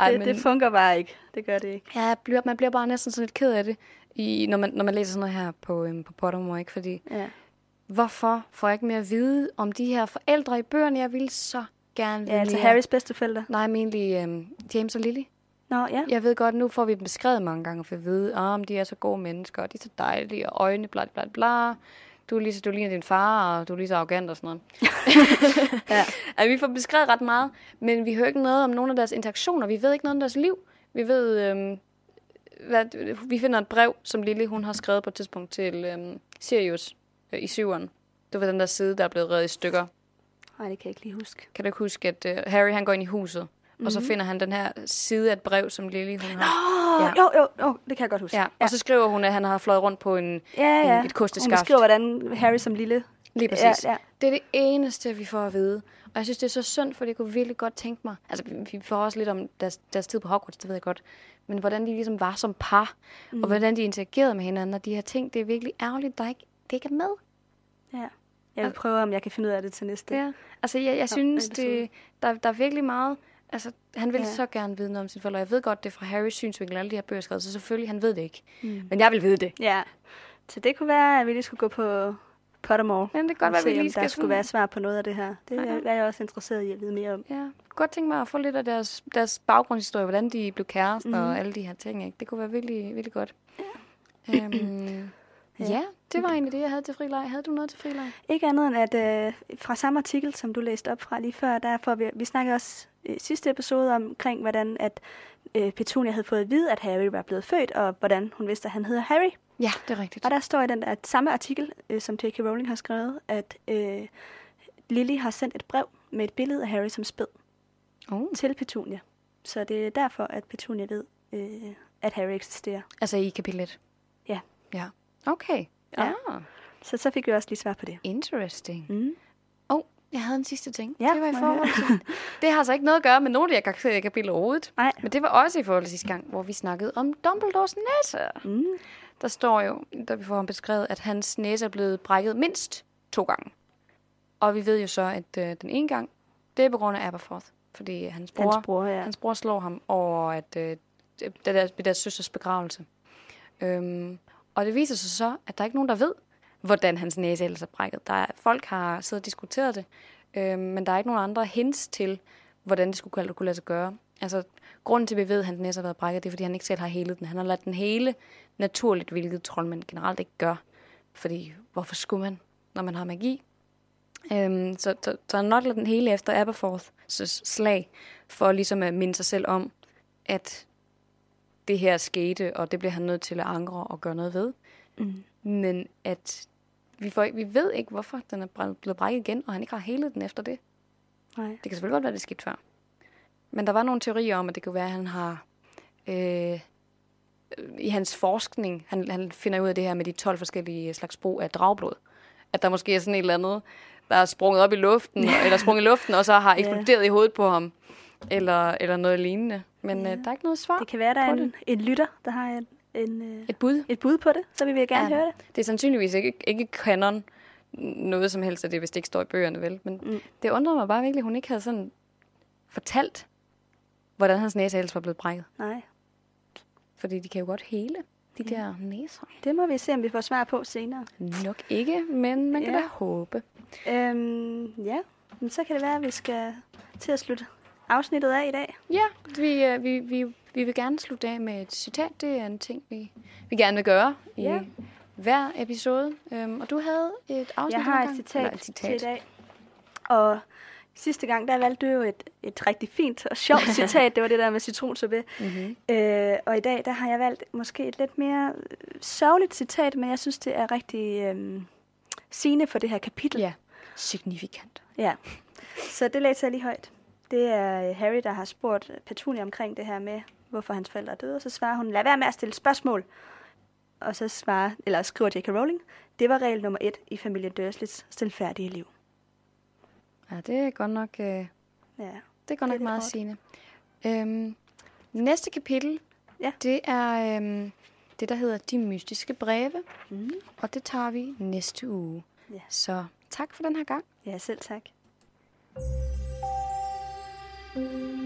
[SPEAKER 2] Ej,
[SPEAKER 1] det, det fungerer bare ikke. Det gør det ikke.
[SPEAKER 2] Ja, bliver, man bliver bare næsten sådan lidt ked af det, i, når, man, når man læser sådan noget her på, øhm, på Pottermore, ikke? Fordi,
[SPEAKER 1] Ja.
[SPEAKER 2] hvorfor får jeg ikke mere at vide om de her forældre i bøgerne? Jeg ville så gerne vide
[SPEAKER 1] Ja, altså. Harrys bedsteforældre.
[SPEAKER 2] Nej, men egentlig øhm, James og Lily.
[SPEAKER 1] Nå, ja.
[SPEAKER 2] Jeg ved godt, nu får vi dem beskrevet mange gange, for at vide, om de er så gode mennesker, og de er så dejlige, og øjne, bla bla bla. Du er lige så, du ligner din far, og du er lige så arrogant og sådan noget.
[SPEAKER 1] Ja.
[SPEAKER 2] altså, vi får beskrevet ret meget, men vi hører ikke noget om nogle af deres interaktioner. Vi ved ikke noget om deres liv. Vi ved, øhm, hvad, vi finder et brev, som Lily hun har skrevet på et tidspunkt til øhm, Sirius øh, i syveren. Det var den der side, der er blevet revet i stykker.
[SPEAKER 1] Nej, det kan jeg ikke lige huske.
[SPEAKER 2] Kan du ikke huske, at øh, Harry han går ind i huset, mm-hmm. og så
[SPEAKER 1] Mhm.
[SPEAKER 2] finder han den her side af et brev, som Lily hun har.
[SPEAKER 1] Åh,
[SPEAKER 2] Ja.
[SPEAKER 1] jo, jo, jo, det kan jeg godt huske.
[SPEAKER 2] Ja, og så skriver hun, at han har fløjet rundt på en...
[SPEAKER 1] ja, ja.
[SPEAKER 2] en- et kosteskaft.
[SPEAKER 1] Hun beskriver, hvordan Harry som lille...
[SPEAKER 2] Lige præcis.
[SPEAKER 1] Ja, ja.
[SPEAKER 2] Det er det eneste, vi får at vide. Og jeg synes, det er så synd, for det kunne virkelig godt tænke mig... Altså, vi- får også lidt om deres, deres tid på Hogwarts, det ved jeg godt. Men hvordan de ligesom var som par, mm. og hvordan de interagerede med hinanden, og de her ting, det er virkelig ærgerligt, der ikke, det ikke er med.
[SPEAKER 1] ja. Jeg vil prøve, om jeg kan finde ud af det til næste.
[SPEAKER 2] Ja. Altså, jeg, jeg synes, det, der, der er virkelig meget... Altså, han vil ja. Så gerne vide noget om sin forældre. Jeg ved godt, det er fra Harrys synsvinkel, alle de her bøger er skrevet, så selvfølgelig, han ved det ikke.
[SPEAKER 1] Mm.
[SPEAKER 2] Men jeg vil vide det.
[SPEAKER 1] Ja. Så det kunne være, at vi lige skulle gå på Pottermore.
[SPEAKER 2] Men det kan godt være, vi lige skal
[SPEAKER 1] der skulle være svar på noget af det her. Det
[SPEAKER 2] ja.
[SPEAKER 1] er jeg også interesseret i at vide mere om.
[SPEAKER 2] Ja, godt tænke mig at få lidt af deres, deres baggrundshistorie, hvordan de blev kærester mm.
[SPEAKER 1] Mhm.
[SPEAKER 2] og alle de her ting. Ikke? Det kunne være virkelig, virkelig godt. Ja. Øhm,
[SPEAKER 1] Ja.
[SPEAKER 2] ja, det var egentlig det, jeg havde til frileg. Havde du noget til frileg?
[SPEAKER 1] Ikke andet end, at øh, fra samme artikel, som du læste op fra lige før, der får vi, vi snakkede også i sidste episode omkring, hvordan at øh, Petunia havde fået at vide, at Harry var blevet født, og hvordan hun vidste, at han hedder Harry.
[SPEAKER 2] Ja, det er rigtigt.
[SPEAKER 1] Og der står i den der samme artikel, øh, som J.K. Rowling har skrevet, at øh, Lily har sendt et brev med et billede af Harry som spæd
[SPEAKER 2] Oh.
[SPEAKER 1] til Petunia. Så det er derfor, at Petunia ved, øh, at Harry eksisterer.
[SPEAKER 2] Altså i kapitel 1?
[SPEAKER 1] Ja.
[SPEAKER 2] Ja. Okay.
[SPEAKER 1] Ja.
[SPEAKER 2] Ah,
[SPEAKER 1] Så så fik vi også lige svar på det.
[SPEAKER 2] interesting.
[SPEAKER 1] Mm.
[SPEAKER 2] Oh, jeg havde en sidste ting.
[SPEAKER 1] Ja,
[SPEAKER 2] det var i forhold til... det har så ikke noget at gøre med nogle af de her kapitler overhovedet.
[SPEAKER 1] Nej.
[SPEAKER 2] Men det var også i forhold til sidste gang, hvor vi snakkede om Dumbledores næse.
[SPEAKER 1] Mm.
[SPEAKER 2] Der står jo, da vi får ham beskrevet, at hans næse er blevet brækket mindst to gange. Og vi ved jo så, at øh, den ene gang, det er på grund af Aberforth. Fordi hans bror,
[SPEAKER 1] Hans bror, ja.
[SPEAKER 2] hans bror slår ham over at, øh, det det der, ved deres søsters begravelse. Øhm, og det viser sig så, at der er ikke nogen, der ved, hvordan hans næse ellers er brækket. Der er, folk har siddet og diskuteret det, øhm, men der er ikke nogen andre hints til, hvordan det skulle kunne, kunne lade sig gøre. Altså, grunden til, at vi ved, at hans næse har været brækket, det er, fordi han ikke selv har helet den. Han har ladt den hele naturligt, hvilket troldmænd generelt ikke gør. Fordi, hvorfor skulle man, når man har magi? Øhm, så, så, så han nok ladet den hele efter Aberforths slag, for ligesom at minde sig selv om, at det her skete, og det bliver han nødt til at angre og gøre noget ved.
[SPEAKER 1] Mm.
[SPEAKER 2] Men at vi, får, vi ved ikke, hvorfor den er blevet brækket igen, og han ikke har helet den efter det.
[SPEAKER 1] Nej.
[SPEAKER 2] Det kan selvfølgelig godt være, det skete før. Men der var nogle teorier om, at det kunne være, at han har... Øh, I hans forskning, han, han finder ud af det her med de 12 forskellige slags brug af dragblod. At der måske er sådan et eller andet, der er sprunget op i luften, eller sprunget i luften, og så har
[SPEAKER 1] Ja.
[SPEAKER 2] eksploderet i hovedet på ham. Eller, eller noget lignende. Men
[SPEAKER 1] Ja.
[SPEAKER 2] øh, der er ikke noget svar.
[SPEAKER 1] Det kan være, der er en, en lytter, der har en, en, øh,
[SPEAKER 2] Et bud.
[SPEAKER 1] et bud på det, så vi vil gerne
[SPEAKER 2] Ja.
[SPEAKER 1] høre det.
[SPEAKER 2] Det er sandsynligvis ikke, ikke kanon noget som helst af det, hvis det ikke står i bøgerne, vel? Men
[SPEAKER 1] Mm.
[SPEAKER 2] mm. det undrede mig bare virkelig, at hun ikke havde sådan fortalt, hvordan hans næse ellers var blevet brækket.
[SPEAKER 1] Nej,
[SPEAKER 2] Fordi de kan jo godt hele, de
[SPEAKER 1] Ja.
[SPEAKER 2] der næser.
[SPEAKER 1] det må vi se, om vi får svar på senere.
[SPEAKER 2] Nok ikke, men man kan
[SPEAKER 1] Ja.
[SPEAKER 2] da håbe.
[SPEAKER 1] Øhm, ja, men så kan det være, at vi skal til at slutte afsnittet af i dag.
[SPEAKER 2] Ja, vi, øh, vi, vi, vi vil gerne slutte af med et citat. Det er en ting, vi, vi gerne vil gøre i
[SPEAKER 1] Ja.
[SPEAKER 2] Hver episode. Øhm, og du havde et afsnit
[SPEAKER 1] Jeg har et citat,
[SPEAKER 2] Eller et
[SPEAKER 1] til i
[SPEAKER 2] citat.
[SPEAKER 1] dag. Og sidste gang, der valgte du jo et, et rigtig fint og sjovt citat. Det var det der med citronsuppe.
[SPEAKER 2] Mm-hmm.
[SPEAKER 1] Øh, og i dag, der har jeg valgt måske et lidt mere øh, sørgeligt citat, men jeg synes, det er rigtig øh, sigende for det her kapitel.
[SPEAKER 2] Ja, signifikant.
[SPEAKER 1] Ja. Så det læser jeg lige højt. Det er øh, Harry, der har spurgt Petunia omkring det her med, hvorfor hans forældre er døde, og så svarer hun, lad være med at stille spørgsmål. Og så svarer, eller skriver J.K. Rowling, det var regel nummer et i familien Dursleys stilfærdige liv.
[SPEAKER 2] Ja, det er godt nok, øh,
[SPEAKER 1] Ja.
[SPEAKER 2] det er godt nok meget sigende. Øhm, næste kapitel,
[SPEAKER 1] Ja.
[SPEAKER 2] det er øhm, det, der hedder De Mystiske Breve,
[SPEAKER 1] Mm.
[SPEAKER 2] og det tager vi næste uge.
[SPEAKER 1] Ja.
[SPEAKER 2] Så tak for den her gang.
[SPEAKER 1] Ja, selv tak.
[SPEAKER 2] Mm.